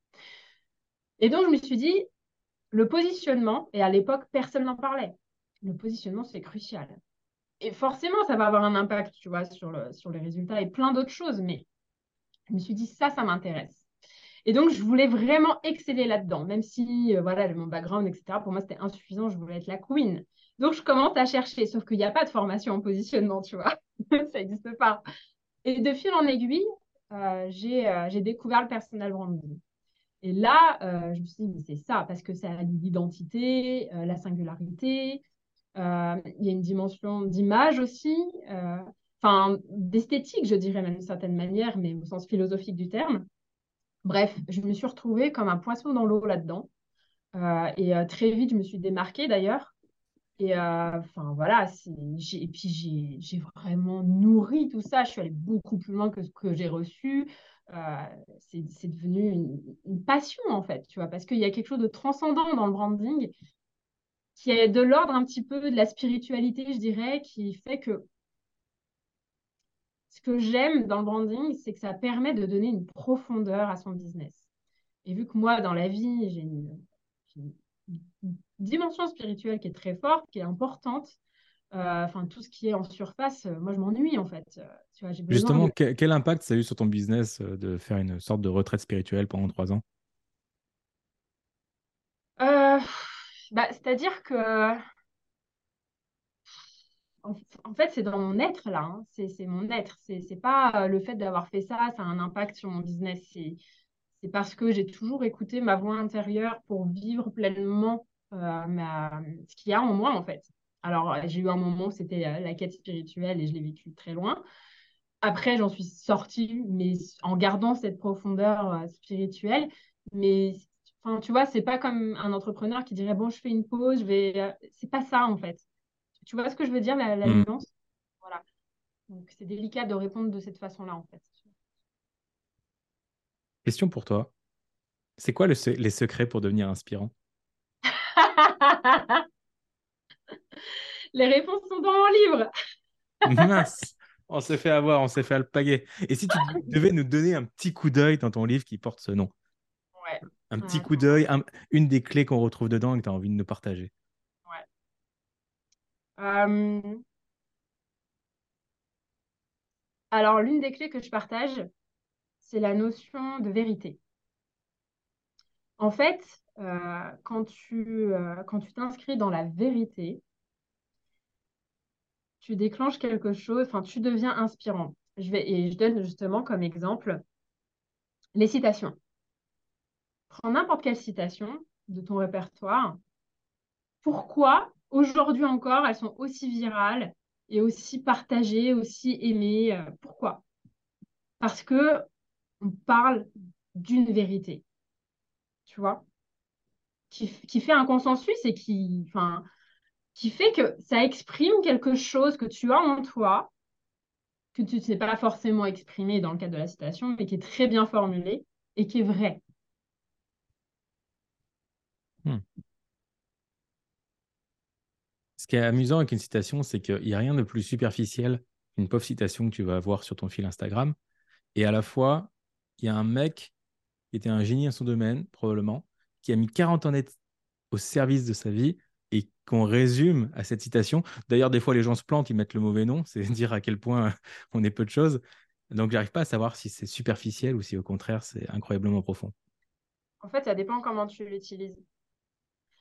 Et donc, je me suis dit, le positionnement, et à l'époque, personne n'en parlait. Le positionnement, c'est crucial. Et forcément, ça va avoir un impact, tu vois, sur, le, sur les résultats et plein d'autres choses, mais je me suis dit, ça, ça m'intéresse. Et donc, je voulais vraiment exceller là-dedans, même si, euh, voilà, mon background, etc., pour moi, c'était insuffisant, je voulais être la queen. Donc, je commence à chercher, sauf qu'il n'y a pas de formation en positionnement, tu vois. [LAUGHS] ça n'existe pas. Et de fil en aiguille, euh, euh, j'ai découvert le personal branding. Et là, euh, je me suis dit, c'est ça, parce que ça a l'identité, la singularité, il y a une dimension d'image aussi, enfin, d'esthétique, je dirais même d'une certaine manière, mais au sens philosophique du terme. Bref, je me suis retrouvée comme un poisson dans l'eau là-dedans. et très vite, je me suis démarquée d'ailleurs et euh, enfin voilà, et puis j'ai vraiment nourri tout ça. Je suis allée beaucoup plus loin que ce que j'ai reçu. Euh, c'est devenu une, passion en fait, tu vois, parce qu'il y a quelque chose de transcendant dans le branding qui est de l'ordre un petit peu de la spiritualité, je dirais, qui fait que ce que j'aime dans le branding, c'est que ça permet de donner une profondeur à son business. Et vu que moi, dans la vie, j'ai une, dimension spirituelle qui est très forte, qui est importante. Euh, enfin, tout ce qui est en surface, euh, moi, je m'ennuie en fait. Euh, tu vois, Justement, quel, impact ça a eu sur ton business de faire une sorte de retraite spirituelle pendant trois ans? Bah, C'est-à-dire que en, fait, c'est dans mon être là. Hein. C'est mon être. C'est pas le fait d'avoir fait ça, ça a un impact sur mon business. C'est parce que j'ai toujours écouté ma voix intérieure pour vivre pleinement euh, ce qu'il y a en moi, en fait. Alors, j'ai eu un moment où c'était euh, la quête spirituelle et je l'ai vécu très loin. Après, j'en suis sortie, mais en gardant cette profondeur euh, spirituelle. Mais enfin, tu vois, c'est pas comme un entrepreneur qui dirait bon, je fais une pause, je vais. C'est pas ça en fait. Tu vois ce que je veux dire, la, la mmh. nuance? Voilà. Donc c'est délicat de répondre de cette façon-là en fait. Question pour toi. C'est quoi le, les secrets pour devenir inspirant? [LAUGHS] Les réponses sont dans mon livre. [LAUGHS] Mince, on s'est fait avoir, on s'est fait alpaguer. Et si tu devais nous donner un petit coup d'œil dans ton livre qui porte ce nom? Ouais. Un petit coup d'œil, une des clés qu'on retrouve dedans et que tu as envie de nous partager. Ouais. Euh, alors, l'une des clés que je partage, c'est la notion de vérité. En fait, euh, quand tu euh, quand tu t'inscris dans la vérité, tu déclenches quelque chose, enfin, tu deviens inspirant. Je vais, et je donne justement comme exemple les citations. Prends n'importe quelle citation de ton répertoire. Pourquoi aujourd'hui encore, elles sont aussi virales et aussi partagées, aussi aimées. Euh, pourquoi? Parce que on parle d'une vérité, tu vois, qui, fait un consensus et qui, fait que ça exprime quelque chose que tu as en toi, que tu ne sais pas forcément exprimé dans le cadre de la citation, mais qui est très bien formulé et qui est vrai. Hmm. Ce qui est amusant avec une citation, c'est qu'il n'y a rien de plus superficiel qu'une pauvre citation que tu vas avoir sur ton fil Instagram. Et à la fois, il y a un mec qui était un génie à son domaine, probablement, qui a mis 40 ans au service de sa vie et qu'on résume à cette citation. D'ailleurs, des fois, les gens se plantent, ils mettent le mauvais nom, [LAUGHS] c'est dire à quel point on est peu de choses. Donc, j'arrive pas à savoir si c'est superficiel ou si au contraire, c'est incroyablement profond. En fait, ça dépend comment tu l'utilises.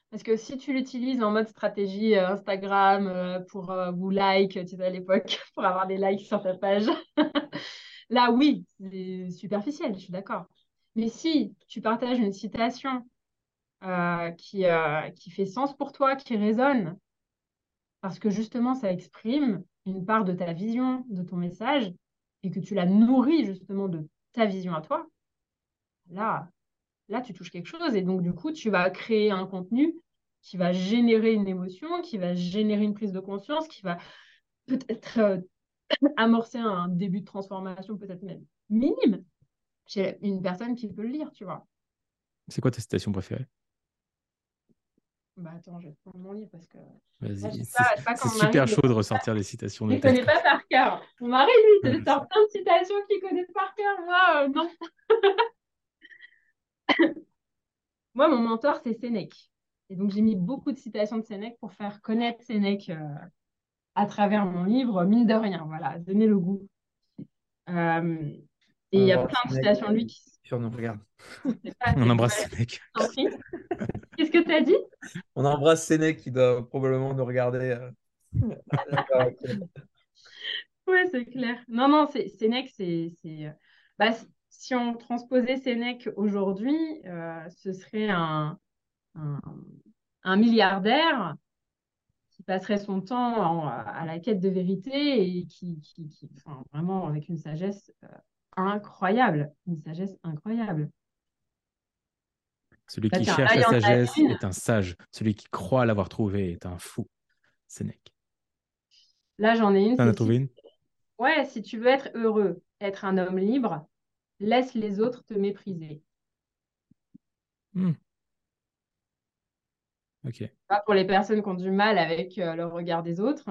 Parce que si tu l'utilises en mode stratégie euh, Instagram euh, pour euh, vous like, tu sais, à l'époque, [LAUGHS] pour avoir des likes sur ta page, [LAUGHS] là, oui, c'est superficiel, je suis d'accord. Mais si tu partages une citation qui, qui fait sens pour toi, qui résonne, parce que justement, ça exprime une part de ta vision, de ton message, et que tu la nourris justement de ta vision à toi, là, là, tu touches quelque chose. Et donc, du coup, tu vas créer un contenu qui va générer une émotion, qui va générer une prise de conscience, qui va peut-être euh, [COUGHS] amorcer un début de transformation, peut-être même minime, chez une personne qui peut le lire, tu vois. C'est quoi ta citation préférée bah attends, je vais prendre mon livre parce que. Vas-y, c'est super chaud de ressortir les citations de Je ne connais pas par cœur. Mon mari, lui, il sort plein de citations qu'il connaît par cœur. Moi, euh, non. [LAUGHS] Moi, mon mentor, c'est Sénèque. Et donc, j'ai mis beaucoup de citations de Sénèque pour faire connaître Sénèque euh, à travers mon livre, mine de rien, voilà, donner le goût. Euh, et il y a plein de citations de lui qui. Sur nos regarde. [LAUGHS] On embrasse Sénèque. Qu'est-ce que tu as dit? On embrasse Sénèque qui doit probablement nous regarder. Euh. [LAUGHS] ouais, c'est clair. Non, non, Sénèque, c'est. Bah, si on transposait Sénèque aujourd'hui, euh, ce serait un, un, milliardaire qui passerait son temps à la quête de vérité et qui, qui, enfin, vraiment avec une sagesse euh, incroyable, une sagesse incroyable. Celui qui cherche la sagesse est un sage. Celui qui croit l'avoir trouvé est un fou. Sénèque. Là, j'en ai une. T'en as trouvé une? Ouais, si tu veux être heureux, être un homme libre, laisse les autres te mépriser. Hmm. Ok. Pas pour les personnes qui ont du mal avec euh, le regard des autres.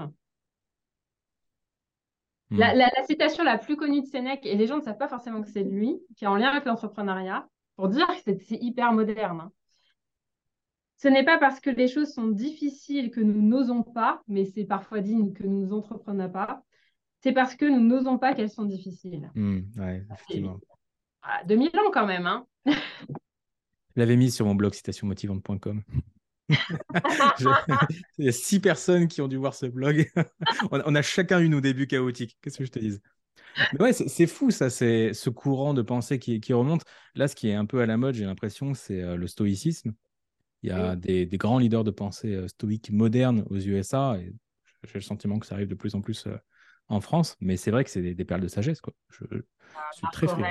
Hmm. La, citation la plus connue de Sénèque, et les gens ne savent pas forcément que c'est lui, qui est en lien avec l'entrepreneuriat, pour dire que c'est hyper moderne. Hein. Ce n'est pas parce que les choses sont difficiles que nous n'osons pas, mais c'est parfois dit que nous n'entreprenons pas. C'est parce que nous n'osons pas qu'elles sont difficiles. Hmm, effectivement. 2000 ans quand même. Hein [LAUGHS] Je l'avais mis sur mon blog citationmotivante.com. [LAUGHS] Il y a six personnes qui ont dû voir ce blog. [LAUGHS] on a chacun eu nos débuts chaotiques. Qu'est-ce que je te dise? Ouais, c'est fou ça, c'est ce courant de pensée qui, remonte. Là, ce qui est un peu à la mode, j'ai l'impression, c'est euh, le stoïcisme. Il y a des, grands leaders de pensée euh, stoïques modernes aux USA, et j'ai le sentiment que ça arrive de plus en plus euh, en France, mais c'est vrai que c'est des, perles de sagesse. Quoi. Je, ah, suis très friand.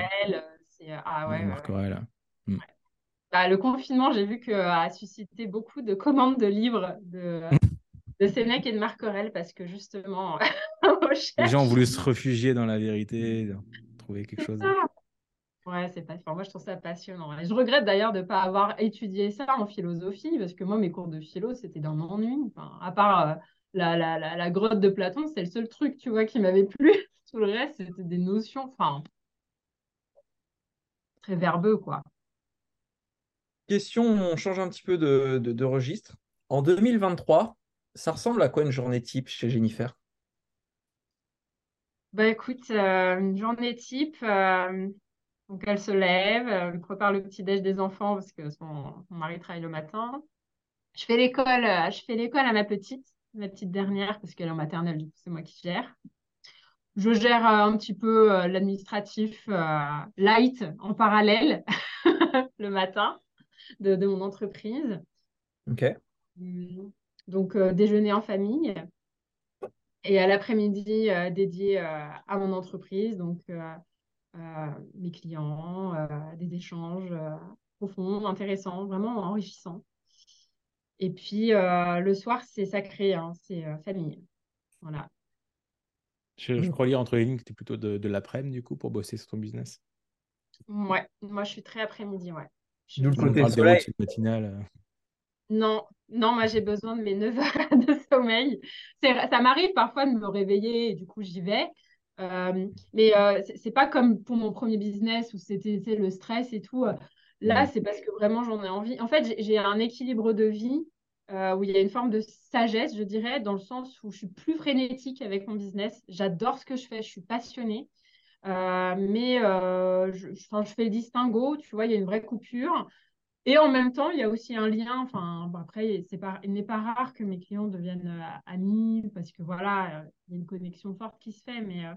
Ah ouais, Marc Aurel. Hmm. Bah, le confinement, j'ai vu que a suscité beaucoup de commandes de livres de, [LAUGHS] de Sénèque et de Marc Aurel parce que justement, [LAUGHS] les gens ont voulu se réfugier dans la vérité, trouver quelque chose. Ouais, c'est passionnant. Moi, je trouve ça passionnant. Et je regrette d'ailleurs de ne pas avoir étudié ça en philosophie parce que moi, mes cours de philo, c'était d'un ennui. Enfin, à part euh, la, la, la, grotte de Platon, c'est le seul truc, tu vois, qui m'avait plu. [LAUGHS] Tout le reste, c'était des notions, enfin, très verbeux, quoi. Question, on change un petit peu de, registre. En 2023, ça ressemble à quoi une journée type chez Jennifer? Bah écoute, euh, une journée type, euh, donc elle se lève, elle prépare le petit déj des enfants parce que son, mari travaille le matin. Je fais l'école, euh, je fais l'école à ma petite, ma petite dernière parce qu'elle est en maternelle, c'est moi qui gère. Je gère un petit peu l'administratif light en parallèle [LAUGHS] le matin de, mon entreprise. Ok. Hum, Donc, déjeuner en famille. Et à l'après-midi, dédié à mon entreprise, donc mes clients, des échanges profonds, intéressants, vraiment enrichissants. Et puis, le soir, c'est sacré, hein, c'est famille. Voilà. Je, je, crois lire entre les lignes que tu es plutôt de, de l'après-midi, du coup, pour bosser sur ton business. Ouais, moi, je suis très après-midi, ouais. D'où le côté soleil. matinale. Non, non, moi j'ai besoin de mes 9 heures [LAUGHS] de sommeil. Ça m'arrive parfois de me réveiller et du coup j'y vais. Euh, mais euh, c'est pas comme pour mon premier business où c'était le stress et tout. Là, c'est parce que vraiment j'en ai envie. En fait, j'ai un équilibre de vie euh, où il y a une forme de sagesse, je dirais, dans le sens où je suis plus frénétique avec mon business. J'adore ce que je fais, je suis passionnée. Mais je, je, fais le distinguo, tu vois, il y a une vraie coupure. Et en même temps, il y a aussi un lien. Enfin, après, c'est pas, il n'est pas rare que mes clients deviennent euh, amis parce que voilà, euh, il y a une connexion forte qui se fait. Mais, euh,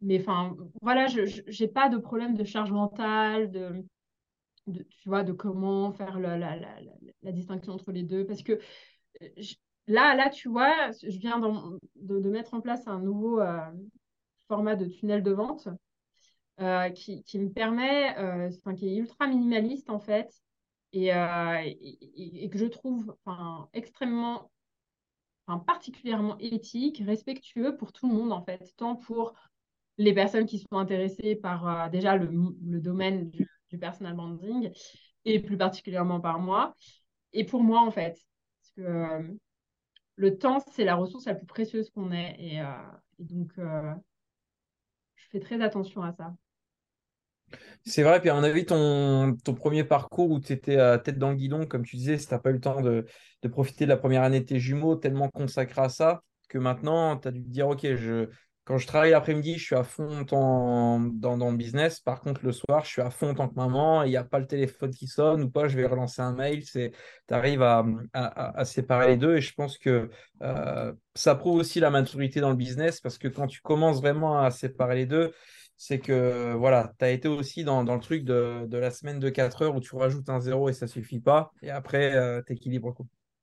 mais enfin, voilà, je n'ai pas de problème de charge mentale, de, tu vois, de comment faire la, distinction entre les deux. Parce que là, là, tu vois, je viens de, mettre en place un nouveau format de tunnel de vente euh, qui, me permet, euh, enfin, qui est ultra minimaliste en fait, et, euh, que je trouve extrêmement, particulièrement éthique, respectueux pour tout le monde en fait, tant pour les personnes qui sont intéressées par déjà le, domaine du, personal branding et plus particulièrement par moi, et pour moi en fait, parce que le temps c'est la ressource la plus précieuse qu'on ait, et, donc fais très attention à ça. C'est vrai, puis à mon avis, ton, premier parcours où tu étais à tête dans le guidon, comme tu disais, si tu n'as pas eu le temps de, de, profiter de la première année de tes jumeaux, tellement consacré à ça, que maintenant, tu as dû te dire, OK, je, quand je travaille l'après-midi, je suis à fond dans, dans, le business. Par contre, le soir, je suis à fond en tant que maman. Il n'y a pas le téléphone qui sonne ou pas, je vais relancer un mail. Tu arrives à, à, séparer les deux. Et je pense que euh, ça prouve aussi la maturité dans le business parce que quand tu commences vraiment à séparer les deux, c'est que voilà, tu as été aussi dans, dans le truc de, de, la semaine de 4 heures où tu rajoutes un zéro et ça suffit pas. Et après, euh, tu équilibres.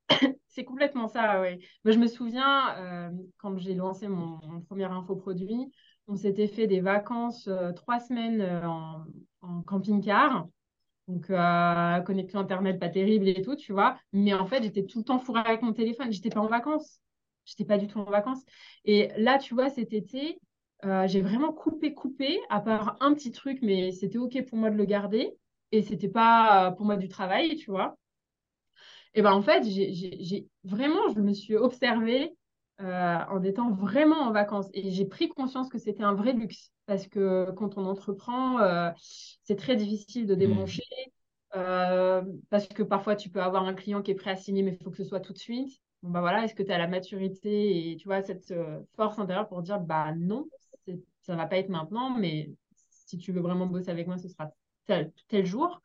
[COUGHS] c'est complètement ça, oui. je me souviens, euh, quand j'ai lancé mon, premier infoproduit, on s'était fait des vacances euh, trois semaines en, en camping-car. Donc, connexion Internet pas terrible et tout, tu vois. Mais en fait, j'étais tout le temps fourrée avec mon téléphone. J'étais pas en vacances. J'étais pas du tout en vacances. Et là, tu vois, cet été, euh, j'ai vraiment coupé, coupé, à part un petit truc, mais c'était OK pour moi de le garder. Et c'était pas euh, pour moi du travail, tu vois. Et ben en fait, j'ai vraiment, je me suis observée euh, en étant vraiment en vacances. Et j'ai pris conscience que c'était un vrai luxe. Parce que quand on entreprend, c'est très difficile de mmh. débrancher. parce que parfois, tu peux avoir un client qui est prêt à signer, mais il faut que ce soit tout de suite. Bon, bah voilà, est-ce que tu as la maturité et tu vois cette force intérieure pour dire bah non, ça va pas être maintenant, mais si tu veux vraiment bosser avec moi, ce sera tel, jour,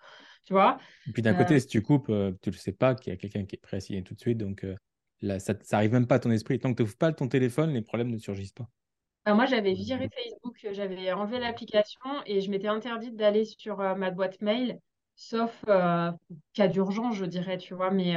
tu vois? Et puis d'un côté, euh, si tu coupes, euh, tu ne sais pas qu'il y a quelqu'un qui est prêt à signer tout de suite, donc euh, là, ça, ça arrive même pas à ton esprit. Tant que tu n'ouvres pas ton téléphone, les problèmes ne surgissent pas. Bah, moi, j'avais viré Facebook, j'avais enlevé l'application et je m'étais interdite d'aller sur ma boîte mail, sauf cas d'urgence, je dirais, tu vois. Mais,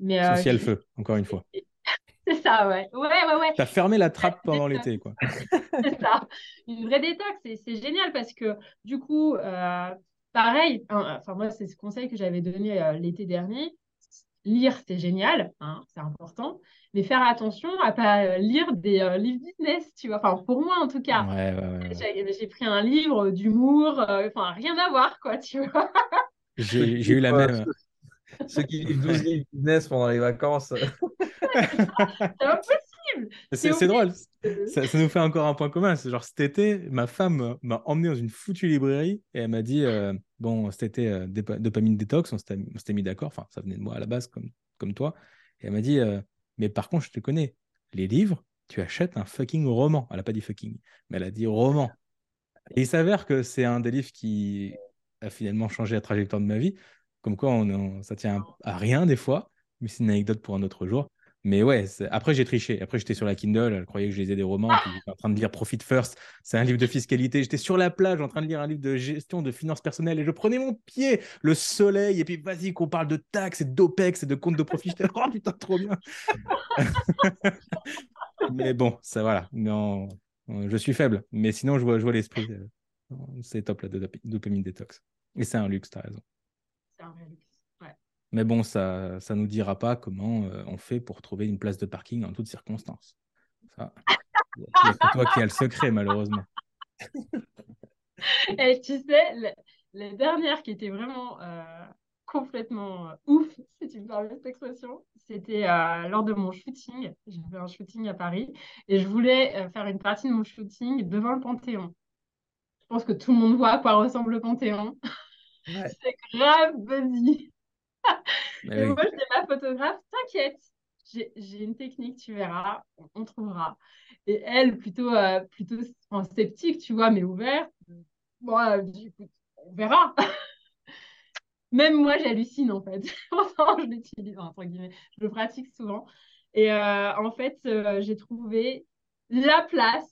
mais, Sauf si feu, encore une fois. [LAUGHS] C'est ça, ouais. Ouais, ouais, ouais. T'as fermé la trappe pendant l'été, quoi. [LAUGHS] c'est ça. Une vraie détox, c'est génial parce que du coup, euh, pareil, enfin, moi, c'est ce conseil que j'avais donné euh, l'été dernier. Lire, c'est génial, hein, c'est important, mais faire attention à pas euh, lire des livres business, tu vois. Enfin, pour moi, en tout cas. Ouais, ouais, J'ai pris un livre d'humour, enfin, rien à voir, quoi, tu vois. J'ai eu la même. Ceux qui vivent 12 livres business pendant les vacances. [LAUGHS] c'est C'est drôle. Ça, nous fait encore un point commun. C'est genre cet été, ma femme m'a emmené dans une foutue librairie et elle m'a dit euh, Bon, cet été, euh, dopamine détox, on s'était mis d'accord. Enfin, ça venait de moi à la base, comme, comme toi. Et elle m'a dit euh, Mais par contre, je te connais. Les livres, tu achètes un fucking roman. Elle n'a pas dit fucking, mais elle a dit roman. Et il s'avère que c'est un des livres qui a finalement changé la trajectoire de ma vie. Comme quoi, on, ça tient à rien des fois, mais c'est une anecdote pour un autre jour. Mais ouais, après j'ai triché. Après j'étais sur la Kindle, elle croyait que je lisais des romans, puis j'étais en train de lire Profit First. C'est un livre de fiscalité. J'étais sur la plage en train de lire un livre de gestion de finances personnelles et je prenais mon pied, le soleil, et puis vas-y qu'on parle de taxes et d'OPEX et de comptes de profit. J'étais oh putain, trop bien. [LAUGHS] mais bon, ça voilà. Non, je suis faible. Mais sinon, je vois, je vois l'esprit. Euh, c'est top la dopamine détox. Et c'est un luxe, t'as raison. C'est un luxe. Mais bon, ça ne nous dira pas comment euh, on fait pour trouver une place de parking en toutes circonstances. Ça, il n'y a que toi qui as le secret, malheureusement. [LAUGHS] Et tu sais, les, dernières qui étaient vraiment euh, complètement euh, ouf, si tu me permets cette expression, c'était lors de mon shooting. J'ai fait un shooting à Paris et je voulais faire une partie de mon shooting devant le Panthéon. Je pense que tout le monde voit à quoi ressemble le Panthéon. [LAUGHS] C'est grave buzzy. Et moi, je dis ma photographe, t'inquiète, j'ai une technique, tu verras, on, trouvera. Et elle, plutôt, euh, plutôt sceptique, tu vois, mais ouverte, moi, on verra. [LAUGHS] Même moi, j'hallucine en fait. [LAUGHS] Pourtant, je l'utilise, entre guillemets, je le pratique souvent. Et euh, en fait, euh, j'ai trouvé la place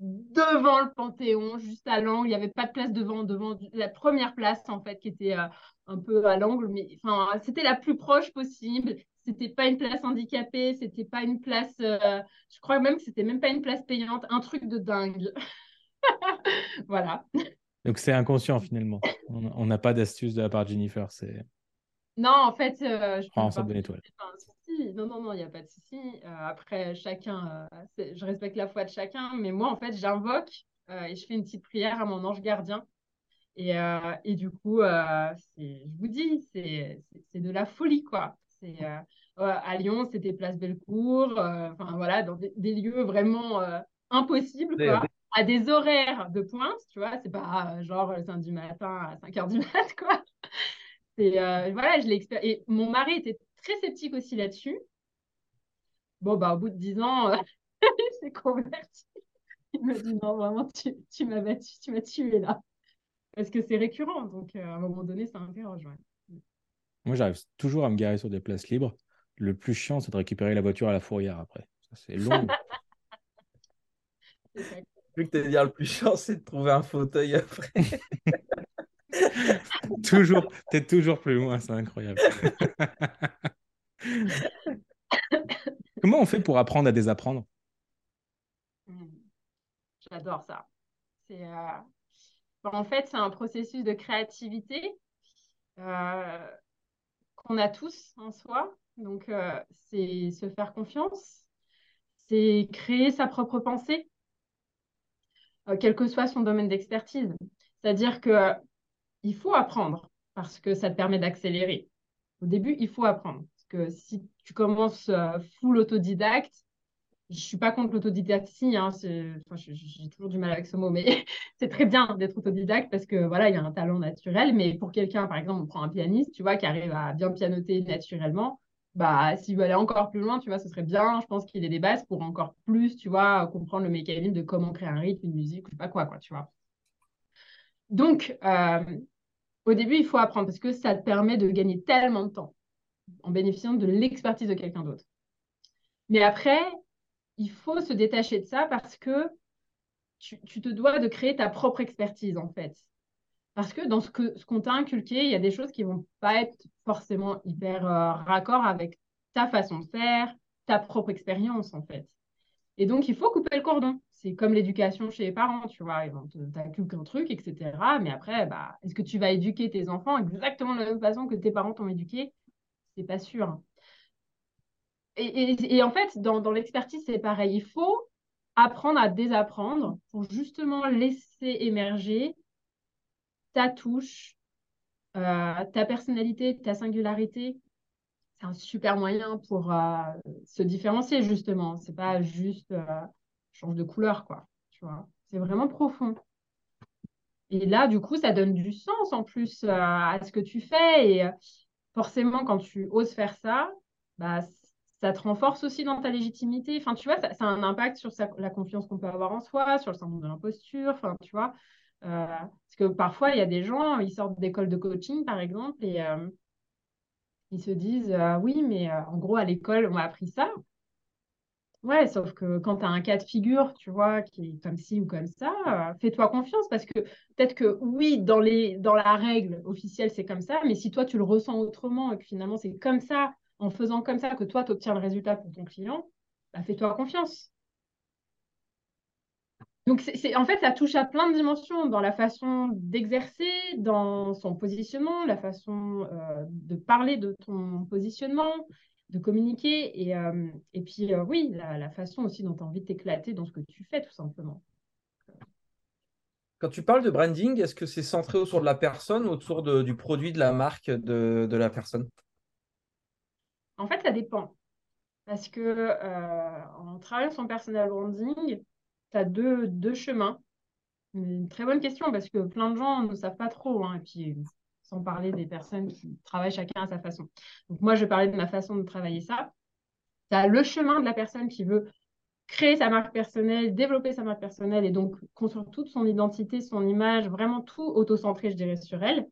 devant le Panthéon, juste à l'angle. Il n'y avait pas de place devant, devant la première place, en fait, qui était euh, un peu à l'angle, mais enfin, c'était la plus proche possible. C'était pas une place handicapée, c'était pas une place, euh, je crois même que c'était même pas une place payante, un truc de dingue. [LAUGHS] voilà. Donc c'est inconscient finalement. On n'a pas d'astuce de la part de Jennifer. C'est. Non, en fait, euh, je prends de Non, non, non, il n'y a pas de souci. Euh, après, chacun, euh, je respecte la foi de chacun, mais moi, en fait, j'invoque et je fais une petite prière à mon ange gardien. Et, et du coup, je vous dis, c'est de la folie, quoi. À Lyon, c'était Place Bellecour, enfin voilà, dans des, lieux vraiment impossibles, quoi. À des horaires de pointe, tu vois, c'est pas genre le samedi matin à 5 h du mat, [LAUGHS] quoi. Et euh, voilà, je l'ai Et mon mari était très sceptique aussi là-dessus. Bon, bah, au bout de 10 ans, euh, [LAUGHS] il s'est converti. Il m'a dit non, vraiment, tu, tu m'as battu, tu m'as tué là. Parce que c'est récurrent, donc euh, à un moment donné, ça interroge. Moi, j'arrive toujours à me garer sur des places libres. Le plus chiant, c'est de récupérer la voiture à la fourrière après. C'est long. [LAUGHS] Vu que tu dire le plus chiant, c'est de trouver un fauteuil après. [LAUGHS] toujours, t'es toujours plus loin, c'est incroyable. [LAUGHS] Comment on fait pour apprendre à désapprendre? Hmm. J'adore ça. Euh, En fait, c'est un processus de créativité euh, qu'on a tous en soi. Donc, euh, c'est se faire confiance, c'est créer sa propre pensée, quel que soit son domaine d'expertise. C'est-à-dire que il faut apprendre parce que ça te permet d'accélérer. Au début, il faut apprendre. Que si tu commences euh, full autodidacte, je suis pas contre l'autodidactie, hein, j'ai toujours du mal avec ce mot, mais [LAUGHS] c'est très bien d'être autodidacte parce que voilà, il y a un talent naturel. Mais pour quelqu'un, par exemple, on prend un pianiste, tu vois, qui arrive à bien pianoter naturellement, bah, s'il veut aller encore plus loin, tu vois, ce serait bien, je pense qu'il ait des bases pour encore plus, tu vois, comprendre le mécanisme de comment créer un rythme, une musique, je sais pas quoi, quoi, tu vois. Donc, euh, au début, il faut apprendre parce que ça te permet de gagner tellement de temps en bénéficiant de l'expertise de quelqu'un d'autre. Mais après, il faut se détacher de ça parce que tu, te dois de créer ta propre expertise, en fait. Parce que dans ce qu'on ce t'a inculqué, il y a des choses qui ne vont pas être forcément hyper euh, raccord avec ta façon de faire, ta propre expérience, en fait. Et donc, il faut couper le cordon c'est comme l'éducation chez les parents, tu vois, ils vont t'inculquer un truc, etc. Mais après, bah, est-ce que tu vas éduquer tes enfants exactement de la même façon que tes parents t'ont éduqué? C'est pas sûr. Et, en fait, dans, l'expertise, c'est pareil. Il faut apprendre à désapprendre pour justement laisser émerger ta touche, euh, ta personnalité, ta singularité. C'est un super moyen pour euh, se différencier, justement. C'est pas juste. Euh, change de couleur, quoi. Tu vois, c'est vraiment profond. Et là, du coup, ça donne du sens en plus à ce que tu fais. Et forcément, quand tu oses faire ça, bah, ça te renforce aussi dans ta légitimité. Enfin, tu vois, ça, a un impact sur la confiance qu'on peut avoir en soi, sur le syndrome de l'imposture. Enfin, tu vois, euh, parce que parfois, il y a des gens, ils sortent d'école de coaching, par exemple, et Ils se disent, euh, oui, mais euh, en gros, à l'école, on m'a appris ça. Ouais, sauf que quand tu as un cas de figure, tu vois, qui est comme ci ou comme ça, euh, fais-toi confiance parce que peut-être que oui, dans, les, dans la règle officielle, c'est comme ça, mais si toi, tu le ressens autrement et que finalement, c'est comme ça, en faisant comme ça, que toi, tu obtiens le résultat pour ton client, bah, fais-toi confiance. Donc, en fait, ça touche à plein de dimensions dans la façon d'exercer, dans son positionnement, la façon euh, de parler de ton positionnement, de communiquer, et, euh, et puis, euh, oui, la, la, façon aussi dont tu as envie de t'éclater dans ce que tu fais, tout simplement. Quand tu parles de branding, est-ce que c'est centré autour de la personne, autour de, du produit, de la marque de, de la personne? En fait, ça dépend. Parce que en travaillant son personal branding, tu as deux, deux, chemins. Une très bonne question parce que plein de gens ne savent pas trop. Hein, et puis, sans parler des personnes qui travaillent chacun à sa façon. Donc, moi, je vais parler de ma façon de travailler ça. Tu as le chemin de la personne qui veut créer sa marque personnelle, développer sa marque personnelle et donc construire toute son identité, son image, vraiment tout auto-centré, je dirais, sur elle.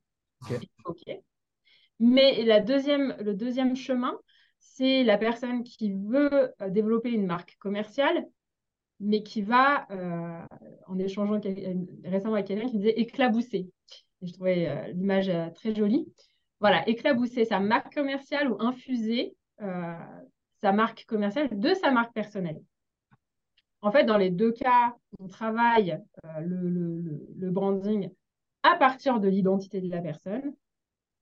Mais la deuxième, le deuxième chemin, c'est la personne qui veut euh, développer une marque commerciale, mais qui va, euh, en échangeant récemment avec quelqu'un qui disait éclabousser. Et je trouvais euh, l'image euh, très jolie. Voilà, éclabousser sa marque commerciale ou infuser sa marque commerciale de sa marque personnelle. En fait, dans les deux cas, on travaille le, branding à partir de l'identité de la personne,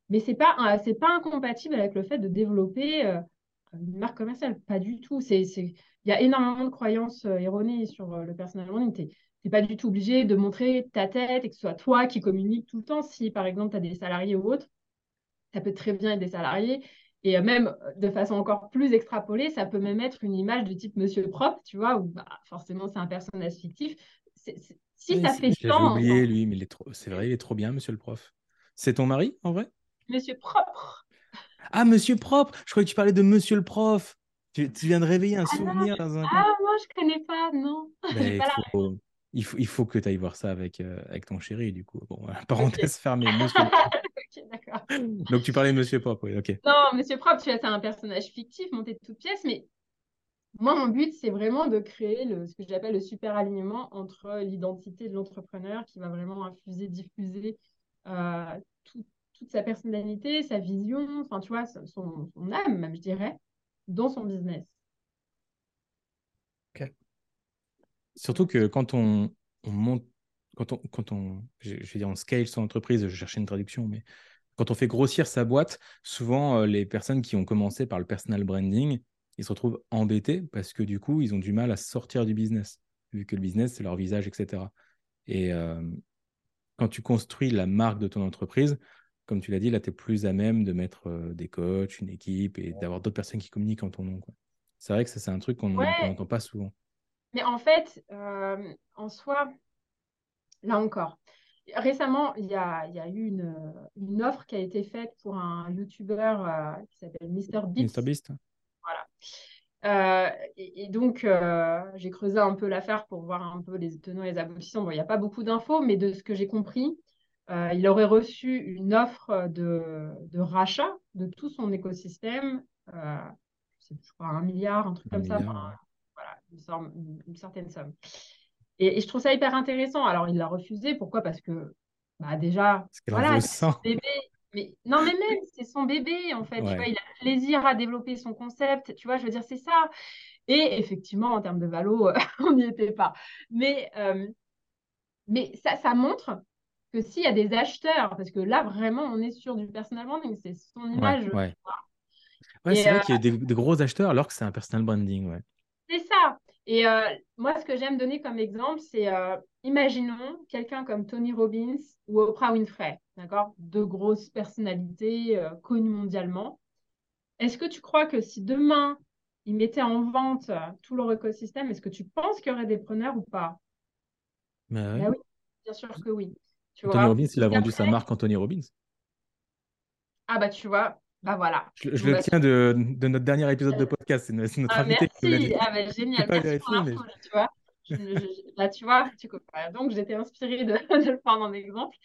mais ce n'est pas, pas incompatible avec le fait de développer une marque commerciale. Pas du tout. Il y a énormément de croyances euh, erronées sur euh, le personal branding. Tu n'es pas du tout obligé de montrer ta tête et que ce soit toi qui communique tout le temps. Si, par exemple, tu as des salariés ou autres, ça peut très bien être des salariés. Et euh, même de façon encore plus extrapolée, ça peut même être une image de type Monsieur Propre, tu vois, où bah, forcément c'est un personnage fictif. si ça fait J'ai oublié lui, mais c'est vrai, il est trop bien, Monsieur le Prof. C'est ton mari, en vrai? Monsieur Propre. Ah, Monsieur Propre Je croyais que tu parlais de Monsieur le Prof. Tu, viens de réveiller un ah souvenir dans un. Ah, moi, je connais pas, non. Faut, [LAUGHS] il, faut, il, faut, que tu ailles voir ça avec, euh, avec ton chéri, du coup. Bon, [LAUGHS] parenthèse fermée. [LAUGHS] ok, d'accord. Donc, tu parlais de Monsieur Propre, oui, ok. Non, Monsieur Propre, tu as un personnage fictif monté de toutes pièces, mais moi, mon but, c'est vraiment de créer le, ce que j'appelle le super alignement entre l'identité de l'entrepreneur qui va vraiment infuser, diffuser euh, tout, toute sa personnalité, sa vision, enfin, tu vois, son, son âme, même, je dirais dans son business. Surtout que quand on, monte, quand on, quand on, je, vais dire, on scale son entreprise, je cherchais une traduction, mais quand on fait grossir sa boîte, souvent euh, les personnes qui ont commencé par le personal branding, ils se retrouvent embêtés parce que du coup, ils ont du mal à sortir du business, vu que le business, c'est leur visage, etc. Et euh, quand tu construis la marque de ton entreprise, comme tu l'as dit, là, tu es plus à même de mettre euh, des coachs, une équipe et d'avoir d'autres personnes qui communiquent en ton nom. C'est vrai que ça, c'est un truc qu'on n'entend pas souvent. Mais en fait, euh, en soi, là encore, récemment, il y a, y a, eu une, une, offre qui a été faite pour un YouTuber euh, qui s'appelle MrBeast. MrBeast. Voilà. et, et, donc, j'ai creusé un peu l'affaire pour voir un peu les tenants et les aboutissants. Bon, il n'y a pas beaucoup d'infos, mais de ce que j'ai compris, euh, il aurait reçu une offre de, de, rachat de tout son écosystème, euh, je crois un milliard, un truc comme ça, voilà, une, certaine somme. Et, je trouve ça hyper intéressant. Alors, il l'a refusé. Pourquoi? Parce que, bah, déjà, voilà, c'est son bébé. Mais, non, mais même, c'est son bébé, en fait. Tu vois, il a plaisir à développer son concept. Tu vois, je veux dire, c'est ça. Et effectivement, en termes de valo, [LAUGHS] on n'y était pas. Mais, euh, mais ça, ça montre que s'il y a des acheteurs, parce que là, vraiment, on est sur du personal branding, c'est son image. Ouais, ouais. c'est vrai qu'il y a des, gros acheteurs alors que c'est un personal branding. Ouais. Et euh, moi, ce que j'aime donner comme exemple, c'est euh, imaginons quelqu'un comme Tony Robbins ou Oprah Winfrey, d'accord? Deux grosses personnalités euh, connues mondialement. Est-ce que tu crois que si demain, ils mettaient en vente tout leur écosystème, est-ce que tu penses qu'il y aurait des preneurs ou pas? Bah bah oui, bien sûr que oui. Anthony Robbins, il a vendu sa marque Anthony Robbins. Ah bah tu vois, bah voilà. Je, le bah, tiens de, de, notre dernier épisode de podcast, c'est notre, ah, invité. Merci, ah bah génial, merci vérifié, pour mais... tu vois. là, tu vois, tu donc j'étais inspirée de, [LAUGHS] de, le prendre en exemple.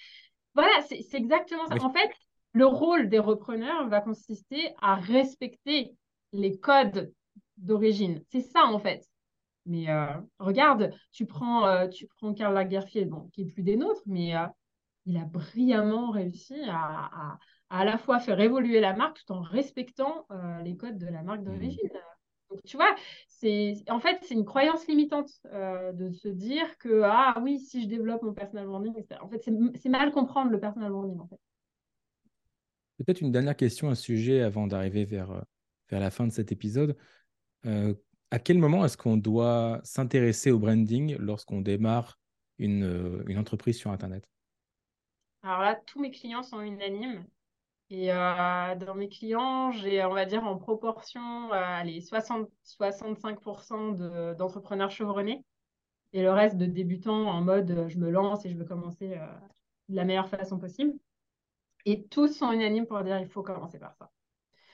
Voilà, c'est exactement ça. En fait, le rôle des repreneurs va consister à respecter les codes d'origine. C'est ça, en fait. Mais euh, regarde, tu prends, euh, tu prends Karl Lagerfeld, bon, qui est plus des nôtres, mais euh, il a brillamment réussi à, à, la fois faire évoluer la marque tout en respectant les codes de la marque mmh. d'origine. Donc, tu vois, c'est en fait, c'est une croyance limitante de se dire que, ah oui, si je développe mon personal branding, en fait, c'est mal comprendre le personal branding, en fait. Peut-être une dernière question à ce sujet avant d'arriver vers, vers la fin de cet épisode à quel moment est-ce qu'on doit s'intéresser au branding lorsqu'on démarre une, euh, une, entreprise sur Internet? Alors là, tous mes clients sont unanimes. Et euh, dans mes clients, j'ai, on va dire, en proportion, euh, les 60-65% d'entrepreneurs chevronnés et le reste de débutants en mode je me lance et je veux commencer de la meilleure façon possible. Et tous sont unanimes pour dire il faut commencer par ça.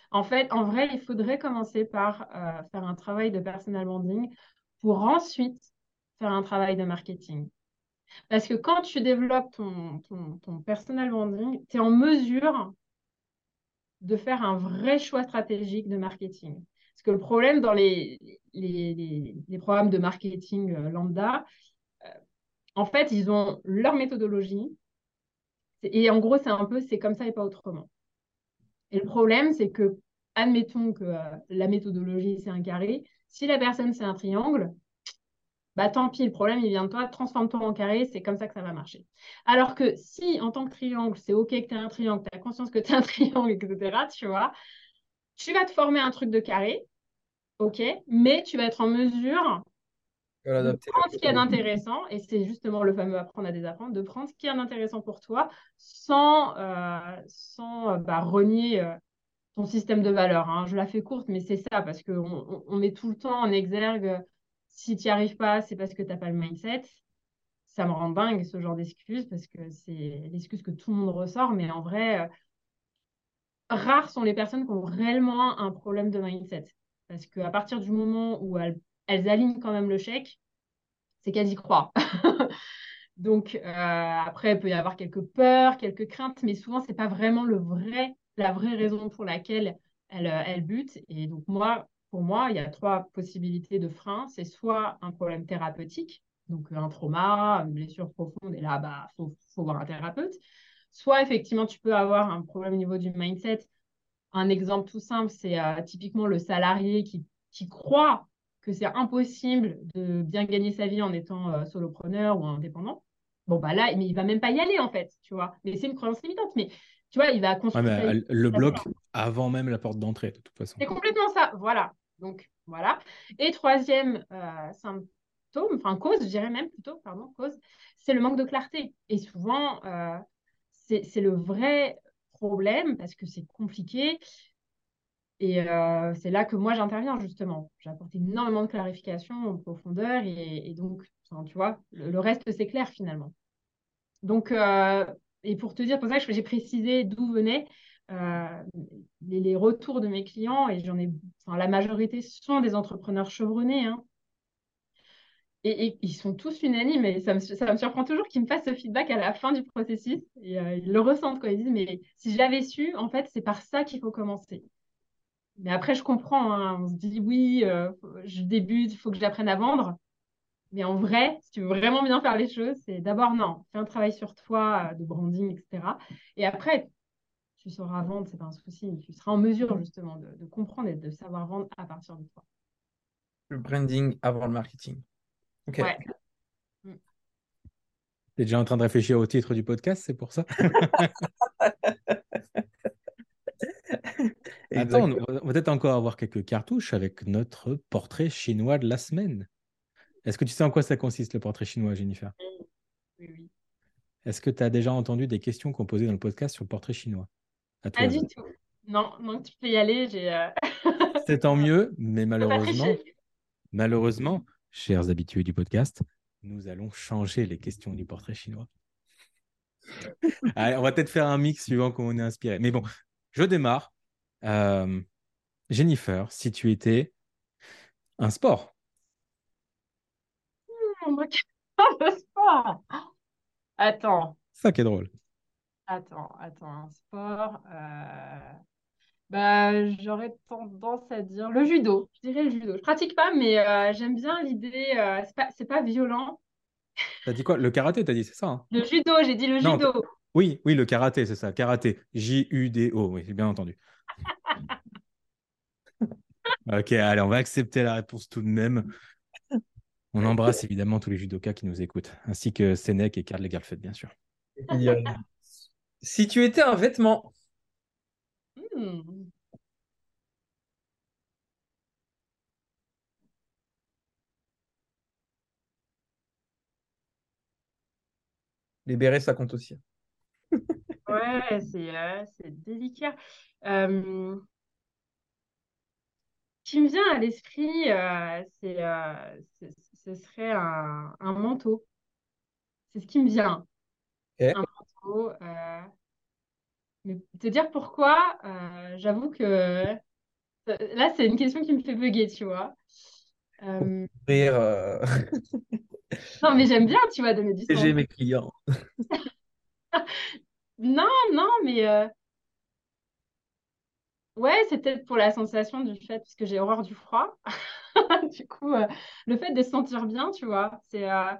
En fait, en vrai, il faudrait commencer par euh, faire un travail de personal branding pour ensuite faire un travail de marketing. Parce que quand tu développes ton, ton, personal branding, tu es en mesure de faire un vrai choix stratégique de marketing. Parce que le problème dans les, les, les, programmes de marketing euh, lambda, euh, en fait, ils ont leur méthodologie. Et en gros, c'est un peu, c'est comme ça et pas autrement. Et le problème, c'est que, admettons que euh, la méthodologie, c'est un carré. Si la personne, c'est un triangle, bah tant pis, le problème, il vient de toi, transforme-toi en carré, c'est comme ça que ça va marcher. Alors que si, en tant que triangle, c'est OK que tu es un triangle, tu as conscience que tu es un [LAUGHS] triangle, etc., tu vois, tu vas te former un truc de carré, OK, mais tu vas être en mesure de prendre ce qu'il y a d'intéressant, et c'est justement le fameux apprendre à désapprendre, de prendre ce qu'il y a d'intéressant pour toi sans, euh, sans euh, bah, renier euh, ton système de valeurs. Hein. Je la fais courte, mais c'est ça, parce qu'on on met tout le temps en exergue, si tu n'y arrives pas, c'est parce que tu n'as pas le mindset. Ça me rend dingue ce genre d'excuses, parce que c'est l'excuse que tout le monde ressort, mais en vrai, rares sont les personnes qui ont réellement un problème de mindset. Parce qu'à partir du moment où elles elles alignent quand même le chèque, c'est qu'elles y croient. [LAUGHS] Donc, euh, après, il peut y avoir quelques peurs, quelques craintes, mais souvent, ce n'est pas vraiment le vrai, la vraie raison pour laquelle elles, euh, elles butent. Et donc, moi, pour moi, il y a trois possibilités de frein. C'est soit un problème thérapeutique, donc un trauma, une blessure profonde, et là, il bah, faut, faut voir un thérapeute. Soit, effectivement, tu peux avoir un problème au niveau du mindset. Un exemple tout simple, c'est euh, typiquement le salarié qui, qui croit que c'est impossible de bien gagner sa vie en étant euh, solopreneur ou indépendant, bon, bah là, mais il va même pas y aller, en fait, tu vois. Mais c'est une croyance limitante. Mais tu vois, il va construire. le bloc avant même la porte d'entrée, de toute façon. C'est complètement ça. Voilà. Donc, voilà. Et troisième euh, symptôme, enfin cause, je dirais même plutôt, pardon, cause, c'est le manque de clarté. Et souvent, euh, c'est le vrai problème parce que c'est compliqué. Et euh, c'est là que moi j'interviens justement. J'apporte énormément de clarification en profondeur et, donc, tu vois, le, reste c'est clair finalement. Donc, et pour te dire, pour ça que j'ai précisé d'où venaient euh, les, retours de mes clients et j'en ai, enfin, la majorité sont des entrepreneurs chevronnés. Hein. Et, ils sont tous unanimes et ça me, ça me surprend toujours qu'ils me fassent ce feedback à la fin du processus. Et ils le ressentent quand ils disent, mais si je l'avais su, en fait, c'est par ça qu'il faut commencer. Mais après, je comprends. Hein. On se dit, oui, euh, je débute, il faut que j'apprenne à vendre. Mais en vrai, si tu veux vraiment bien faire les choses, c'est d'abord, non, fais un travail sur toi, euh, de branding, etc. Et après, tu sauras vendre, c'est pas un souci. Tu seras en mesure, justement, de, comprendre et de savoir vendre à partir de toi. Le branding avant le marketing. OK. Ouais. Mm. Tu es déjà en train de réfléchir au titre du podcast, c'est pour ça? [LAUGHS] [LAUGHS] Attends, on va peut-être encore avoir quelques cartouches avec notre portrait chinois de la semaine. Est-ce que tu sais en quoi ça consiste le portrait chinois, Jennifer? Oui, oui. Est-ce que tu as déjà entendu des questions qu'on posait dans le podcast sur le portrait chinois? Pas du tout. Non, donc tu peux y aller. Euh, [LAUGHS] C'est tant mieux, mais [LAUGHS] malheureusement, malheureusement, chers habitués du podcast, nous allons changer les questions du portrait chinois. [LAUGHS] on va peut-être faire un mix suivant comment on est inspiré. Mais bon, je démarre euh, Jennifer, si tu étais un sport. Hmm, sport? Attends. Ça qui est drôle. Attends, attends, un sport. Bah, j'aurais tendance à dire le judo. Je dirais le judo. Je pratique pas, mais j'aime bien l'idée. c'est pas, c'est pas violent. T'as dit quoi? Le karaté, t'as dit, c'est ça hein? Le judo, j'ai dit le judo. Oui, oui, le karaté, c'est ça. Karaté. J-U-D-O, oui, j'ai bien entendu. [LAUGHS] ok, allez, on va accepter la réponse tout de même. On embrasse évidemment tous les judokas qui nous écoutent, ainsi que Sénèque et Karl Lagerfeld, bien sûr. Si tu étais un vêtement. Hmm. Les bérets, ça compte aussi. ouais, c'est euh, délicat. Euh, qui me vient à l'esprit, euh, c'est, ce serait un, manteau. C'est ce qui me vient. Un manteau. Mais te dire pourquoi, j'avoue que là, c'est une question qui me fait bugger, tu vois. Rire. Non, mais j'aime bien, tu vois, donner du sens. J'ai mes clients. [LAUGHS] non, non, mais euh, ouais, c'est peut-être pour la sensation du fait, parce que j'ai horreur du froid. [LAUGHS] du coup, euh, le fait de se sentir bien, tu vois, c'est euh,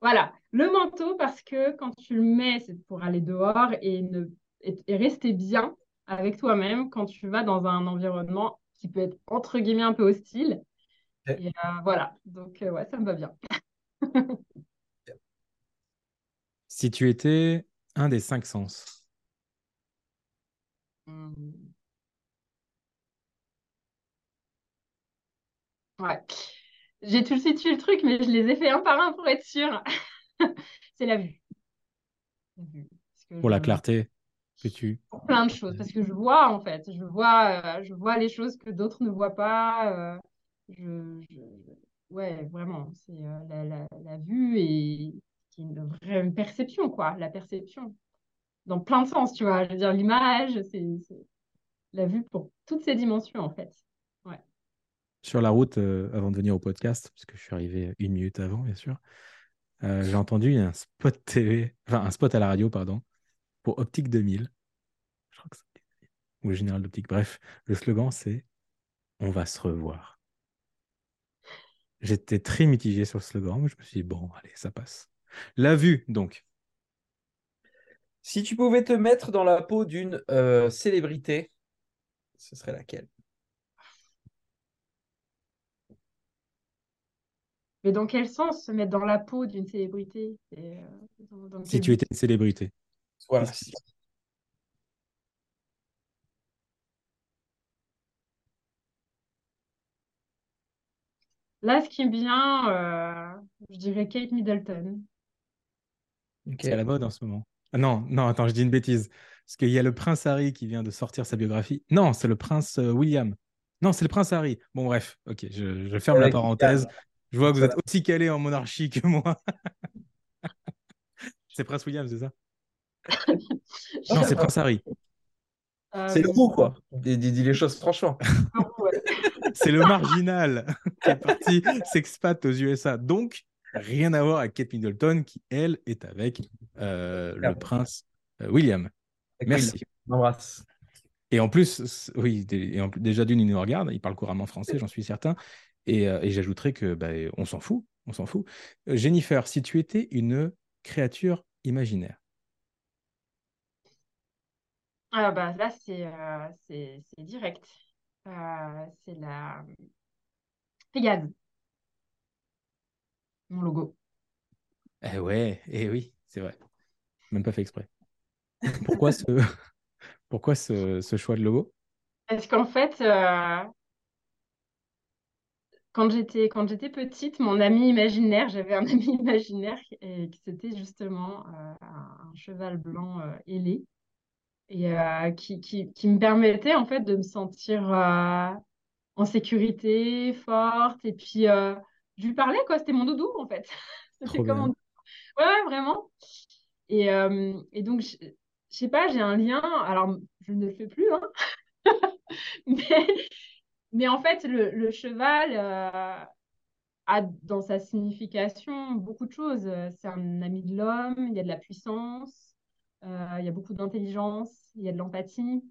voilà, le manteau parce que quand tu le mets, c'est pour aller dehors et ne et rester bien avec toi-même quand tu vas dans un environnement qui peut être entre guillemets un peu hostile. Et voilà, donc ouais, ça me va bien. [LAUGHS] si tu étais un des cinq sens hmm. Ouais. J'ai tout situé le truc, mais je les ai fait un par un pour être sûr. [LAUGHS] c'est la vue. pour la clarté que tu. Pour plein de choses, parce que je vois en fait, je vois, euh, je vois les choses que d'autres ne voient pas. Euh, je, ouais, vraiment, c'est euh, la, vue et une vraie perception, quoi, la perception. Dans plein de sens, tu vois. Je veux dire, l'image, c'est la vue pour toutes ces dimensions, en fait. Sur la route, euh, avant de venir au podcast, parce que je suis arrivé une minute avant, bien sûr, euh, j'ai entendu un spot TV, enfin un spot à la radio, pardon, pour Optique 2000. Je crois que c'est ou le général d'Optique. Bref, le slogan, c'est On va se revoir. J'étais très mitigé sur le slogan, mais je me suis dit, bon, allez, ça passe. La vue, donc. Si tu pouvais te mettre dans la peau d'une euh, célébrité, ce serait laquelle? Mais dans quel sens se mettre dans la peau d'une célébrité euh, Si tu étais une célébrité. Voilà. Là, ce qui me vient, euh, je dirais Kate Middleton. C'est à la mode en ce moment. Ah non, non, attends, je dis une bêtise. Parce qu'il y a le prince Harry qui vient de sortir sa biographie. Non, c'est le prince euh, William. Non, c'est le prince Harry. Bon, bref, ok, je, ferme la parenthèse. Je vois que vous êtes aussi calé en monarchie que moi. [LAUGHS] c'est prince William, c'est ça? Non, c'est prince Harry. Euh, c'est le mot, quoi. Dis, les choses franchement. [LAUGHS] c'est le marginal qui est parti [LAUGHS] s'expat aux USA. Donc, rien à voir avec Kate Middleton, qui, elle, est avec euh, le prince euh, William. Merci. Embrasse. Et en plus, oui, déjà d'une, il nous regarde, il parle couramment français, j'en suis certain. Et, et j'ajouterais que bah, on s'en fout, on s'en fout. Jennifer, si tu étais une créature imaginaire, ah bah là, c'est euh, direct. Euh, c'est la Pégase, mon logo. Eh ouais, eh oui, c'est vrai. Même pas fait exprès. Pourquoi ce, [LAUGHS] Pourquoi ce, ce choix de logo? Parce qu'en fait, euh, quand j'étais quand j'étais petite, mon ami imaginaire, j'avais un [LAUGHS] ami imaginaire et qui c'était justement un cheval blanc ailé et euh, qui, qui, qui, me permettait en fait de me sentir euh, en sécurité, forte. Et puis, euh, je lui parlais, quoi. C'était mon doudou, en fait. [LAUGHS] C'était comme mon... Ouais, vraiment. Et, et donc, je, je sais pas, j'ai un lien. Alors, je ne le fais plus, hein. [LAUGHS] mais, mais en fait, le, le cheval a dans sa signification beaucoup de choses. C'est un ami de l'homme, il y a de la puissance. Euh, il y a beaucoup d'intelligence, il y a de l'empathie,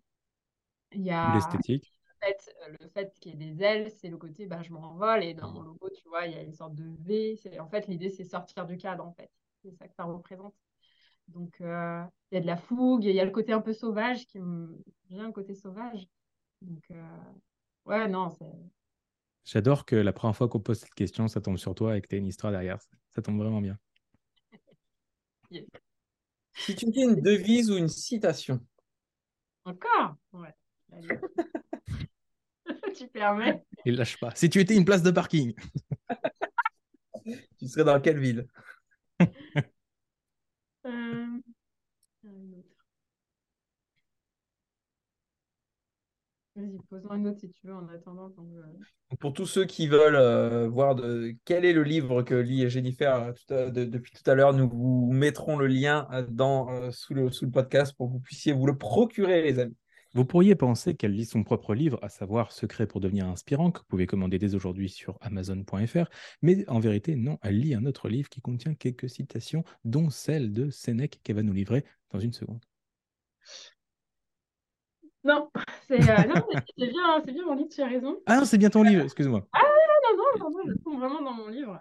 il y a L'esthétique. le fait, le fait qu'il y ait des ailes, c'est le côté bah, je m'envole et dans mon logo, tu vois, il y a une sorte de V. C'est- En fait, l'idée, c'est sortir du cadre, en fait. C'est ça que ça représente. Donc, euh, il y a de la fougue, il y a le côté un peu sauvage qui me vient, le côté sauvage. Donc, euh, ouais, non, c'est. J'adore que la première fois qu'on pose cette question, ça tombe sur toi et que tu as une histoire derrière. Ça tombe vraiment bien. [LAUGHS] Si tu étais une devise ou une citation, Encore? Ouais. Allez. [LAUGHS] tu permets? Il lâche pas. Si tu étais une place de parking. [LAUGHS] tu serais dans quelle ville Euh, une autre. Vas-y, pose-moi une autre si tu veux en attendant. donc, euh, Pour tous ceux qui veulent euh, voir de, quel est le livre que lit Jennifer euh, tout à- de- depuis tout à l'heure, nous vous mettrons le lien dans, euh, sous, le, sous le podcast pour que vous puissiez vous le procurer, les amis. Vous pourriez penser qu'elle lit son propre livre, à savoir Secret pour devenir inspirant, que vous pouvez commander dès aujourd'hui sur amazon.fr, mais en vérité, non, elle lit un autre livre qui contient quelques citations, dont celle de Sénèque qu'elle va nous livrer dans une seconde. Non, [LAUGHS] c'est euh, c'est bien, c'est bien mon livre, tu as raison. Ah non, c'est bien ton livre, excuse-moi. Non, non, non, non, je tombe vraiment dans mon livre.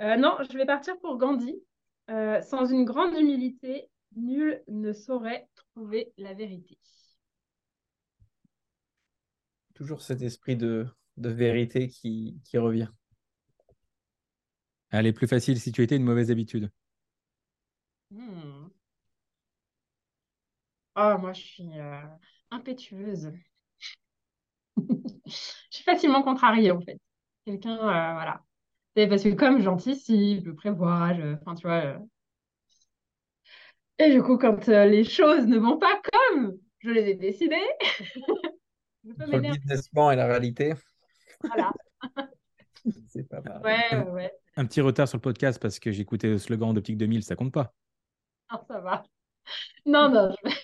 Euh, non, je vais partir pour Gandhi. Euh, sans une grande humilité, nul ne saurait trouver la vérité. Toujours cet esprit de, de vérité qui, qui revient. Elle est plus facile si tu étais une mauvaise habitude. Hmm. Ah, moi, je suis euh, impétueuse. Je suis facilement contrariée, en fait. Quelqu'un, euh, voilà. C'est parce que comme j'anticipe, je prévois, je... enfin, tu vois. euh, Et du coup, quand euh, les choses ne vont pas comme je les ai décidées, [LAUGHS] je peux Entre le business plan et la réalité, Voilà. [LAUGHS] c'est pas mal. Ouais, ouais, ouais. Un petit retard sur le podcast parce que j'écoutais le slogan d'Optique 2000, ça compte pas. Non, ça va. Non, non, je vais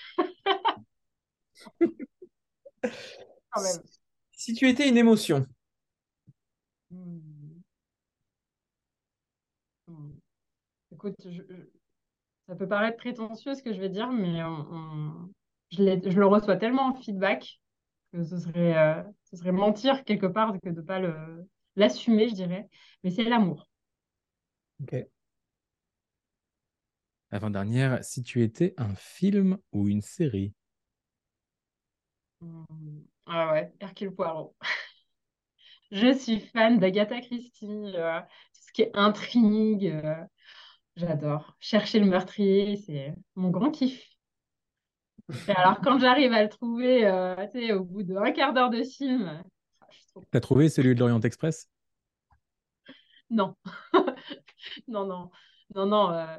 [LAUGHS] quand même. Si tu étais une émotion, Hmm. Hmm. Écoute, je- je- ça peut paraître prétentieux ce que je vais dire, mais on- on- je, le reçois tellement en feedback que ce serait, euh, ce serait mentir quelque part que de ne pas l'assumer, je dirais. Mais c'est l'amour. Avant-dernière, si tu étais un film ou une série. Hmm. Ah ouais, Hercule Poirot. [LAUGHS] Je suis fan d'Agatha Christie, euh, tout ce qui est intrigue, euh, j'adore. Chercher le meurtrier, c'est mon grand kiff. Et alors, quand j'arrive à le trouver, euh, tu sais, au bout d'un quart d'heure de film, ah, je suis trop... T'as trouvé celui de l'Orient Express? Non. [LAUGHS] Non, non. Non, non. euh,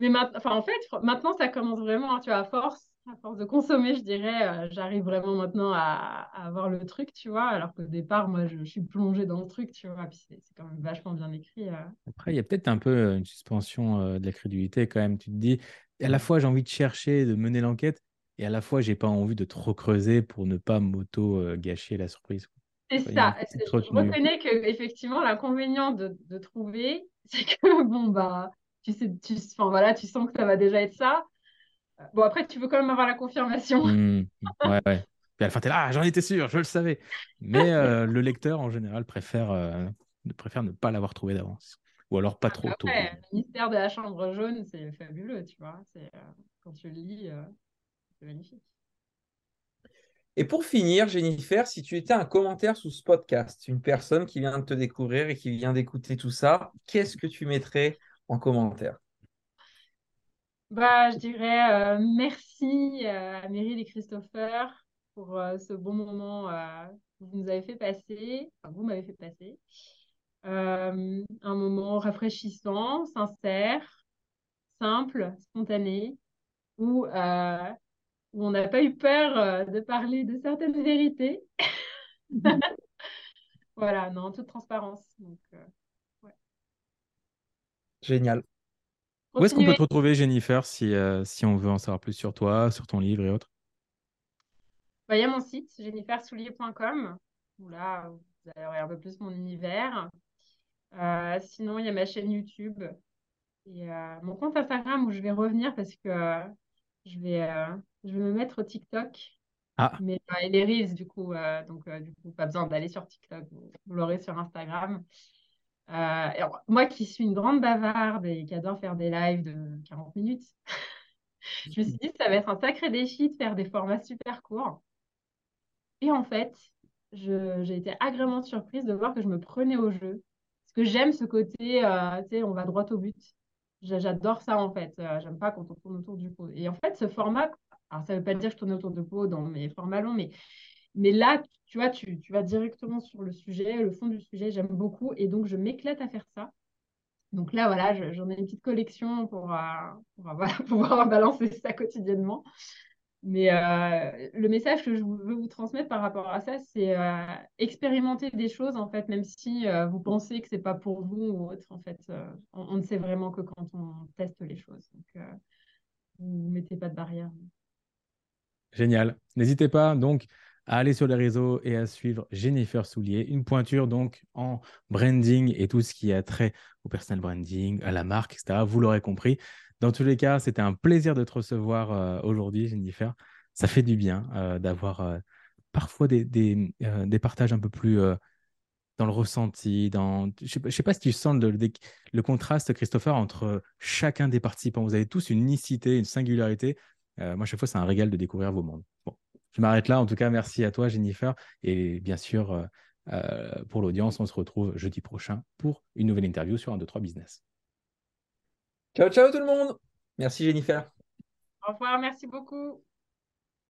Mais ma- enfin, en fait, fr- maintenant, ça commence vraiment, tu vois, à force, à force de consommer, je dirais, euh, j'arrive vraiment maintenant à, à avoir le truc, tu vois, alors qu'au départ, moi, je, je suis plongée dans le truc, tu vois, puis c'est quand même vachement bien écrit. euh. Après, il y a peut-être un peu euh, une suspension euh, de la crédulité quand même. Tu te dis, à la fois j'ai envie de chercher, de mener l'enquête, et à la fois j'ai pas envie de trop creuser pour ne pas m'auto-gâcher la surprise. C'est ça. Je reconnais que effectivement l'inconvénient de, de trouver, [LAUGHS] c'est que bon bah tu sais, tu, voilà, tu sens que ça va déjà être ça. Bon après tu veux quand même avoir la confirmation. Hmm, ouais, ouais. Puis à la fin, t'es là, ah, j'en étais sûr, je le savais. Mais euh, [LAUGHS] le lecteur, en général, préfère, euh, ne préfère ne pas l'avoir trouvé d'avance. Ou alors pas trop tôt. Après, le mystère de la chambre jaune, c'est fabuleux, tu vois. C'est euh, quand tu le lis, euh, c'est magnifique. Et pour finir, Jennifer, si tu étais un commentaire sous ce podcast, une personne qui vient de te découvrir et qui vient d'écouter tout ça, qu'est-ce que tu mettrais en commentaire? Bah, je dirais euh, merci euh, à Meryl et Christopher pour euh, ce bon moment euh, que vous nous avez fait passer, enfin, vous m'avez fait passer. Euh, un moment rafraîchissant, sincère, simple, spontané, où, euh, où on n'a pas eu peur euh, de parler de certaines vérités. [LAUGHS] Voilà, non, toute transparence. Donc, euh, Génial. Où est-ce qu'on peut te retrouver, Jennifer, si, euh, si on veut en savoir plus sur toi, sur ton livre et autres? Bah, Il y a mon site, jennifersoulier.com, où là, vous aurez un peu plus mon univers. Euh, sinon, il y a ma chaîne YouTube et euh, mon compte Instagram où je vais revenir parce que je vais, je vais me mettre au TikTok. Ah. Mais et les Reels, du coup, donc du coup, pas besoin d'aller sur TikTok, vous, l'aurez sur Instagram. Moi qui suis une grande bavarde et qui adore faire des lives de 40 minutes, [LAUGHS] je me suis dit ça va être un sacré défi de faire des formats super courts. Et en fait, j'ai été agréablement surprise de voir que je me prenais au jeu. Parce que j'aime ce côté, euh, tu sais, on va droit au but. J'adore ça en fait. Euh, j'aime pas quand on tourne autour du pot. Et en fait, ce format, alors ça veut pas dire que je tourne autour du pot dans mes formats longs, mais, mais là, tu vois, tu, tu vas directement sur le sujet, le fond du sujet. J'aime beaucoup. Et donc, je m'éclate à faire ça. Donc là, voilà, j'en ai une petite collection pour, euh, pour [LAUGHS] pouvoir balancer ça quotidiennement. Mais euh, le message que je veux vous transmettre par rapport à ça, c'est euh, expérimenter des choses, en fait, même si vous pensez que ce n'est pas pour vous ou autre. En fait, on, ne sait vraiment que quand on teste les choses. Donc, vous ne mettez pas de barrière. Génial. N'hésitez pas donc à aller sur les réseaux et à suivre Jennifer Soulier, une pointure donc en branding et tout ce qui a trait au personal branding, à la marque, etc. Vous l'aurez compris. Dans tous les cas, c'était un plaisir de te recevoir euh, aujourd'hui, Jennifer. Ça fait du bien euh, d'avoir euh, parfois des, des, partages un peu plus dans le ressenti. Dans... Je ne sais, pas si tu sens le, le, contraste, Christopher, entre chacun des participants. Vous avez tous une unicité, une singularité. moi, chaque fois, c'est un régal de découvrir vos mondes. Bon, je m'arrête là. En tout cas, merci à toi, Jennifer. Et bien sûr, pour l'audience, on se retrouve jeudi prochain pour une nouvelle interview sur un 2, 3 business. Ciao, ciao tout le monde. Merci Jennifer. Au revoir, merci beaucoup.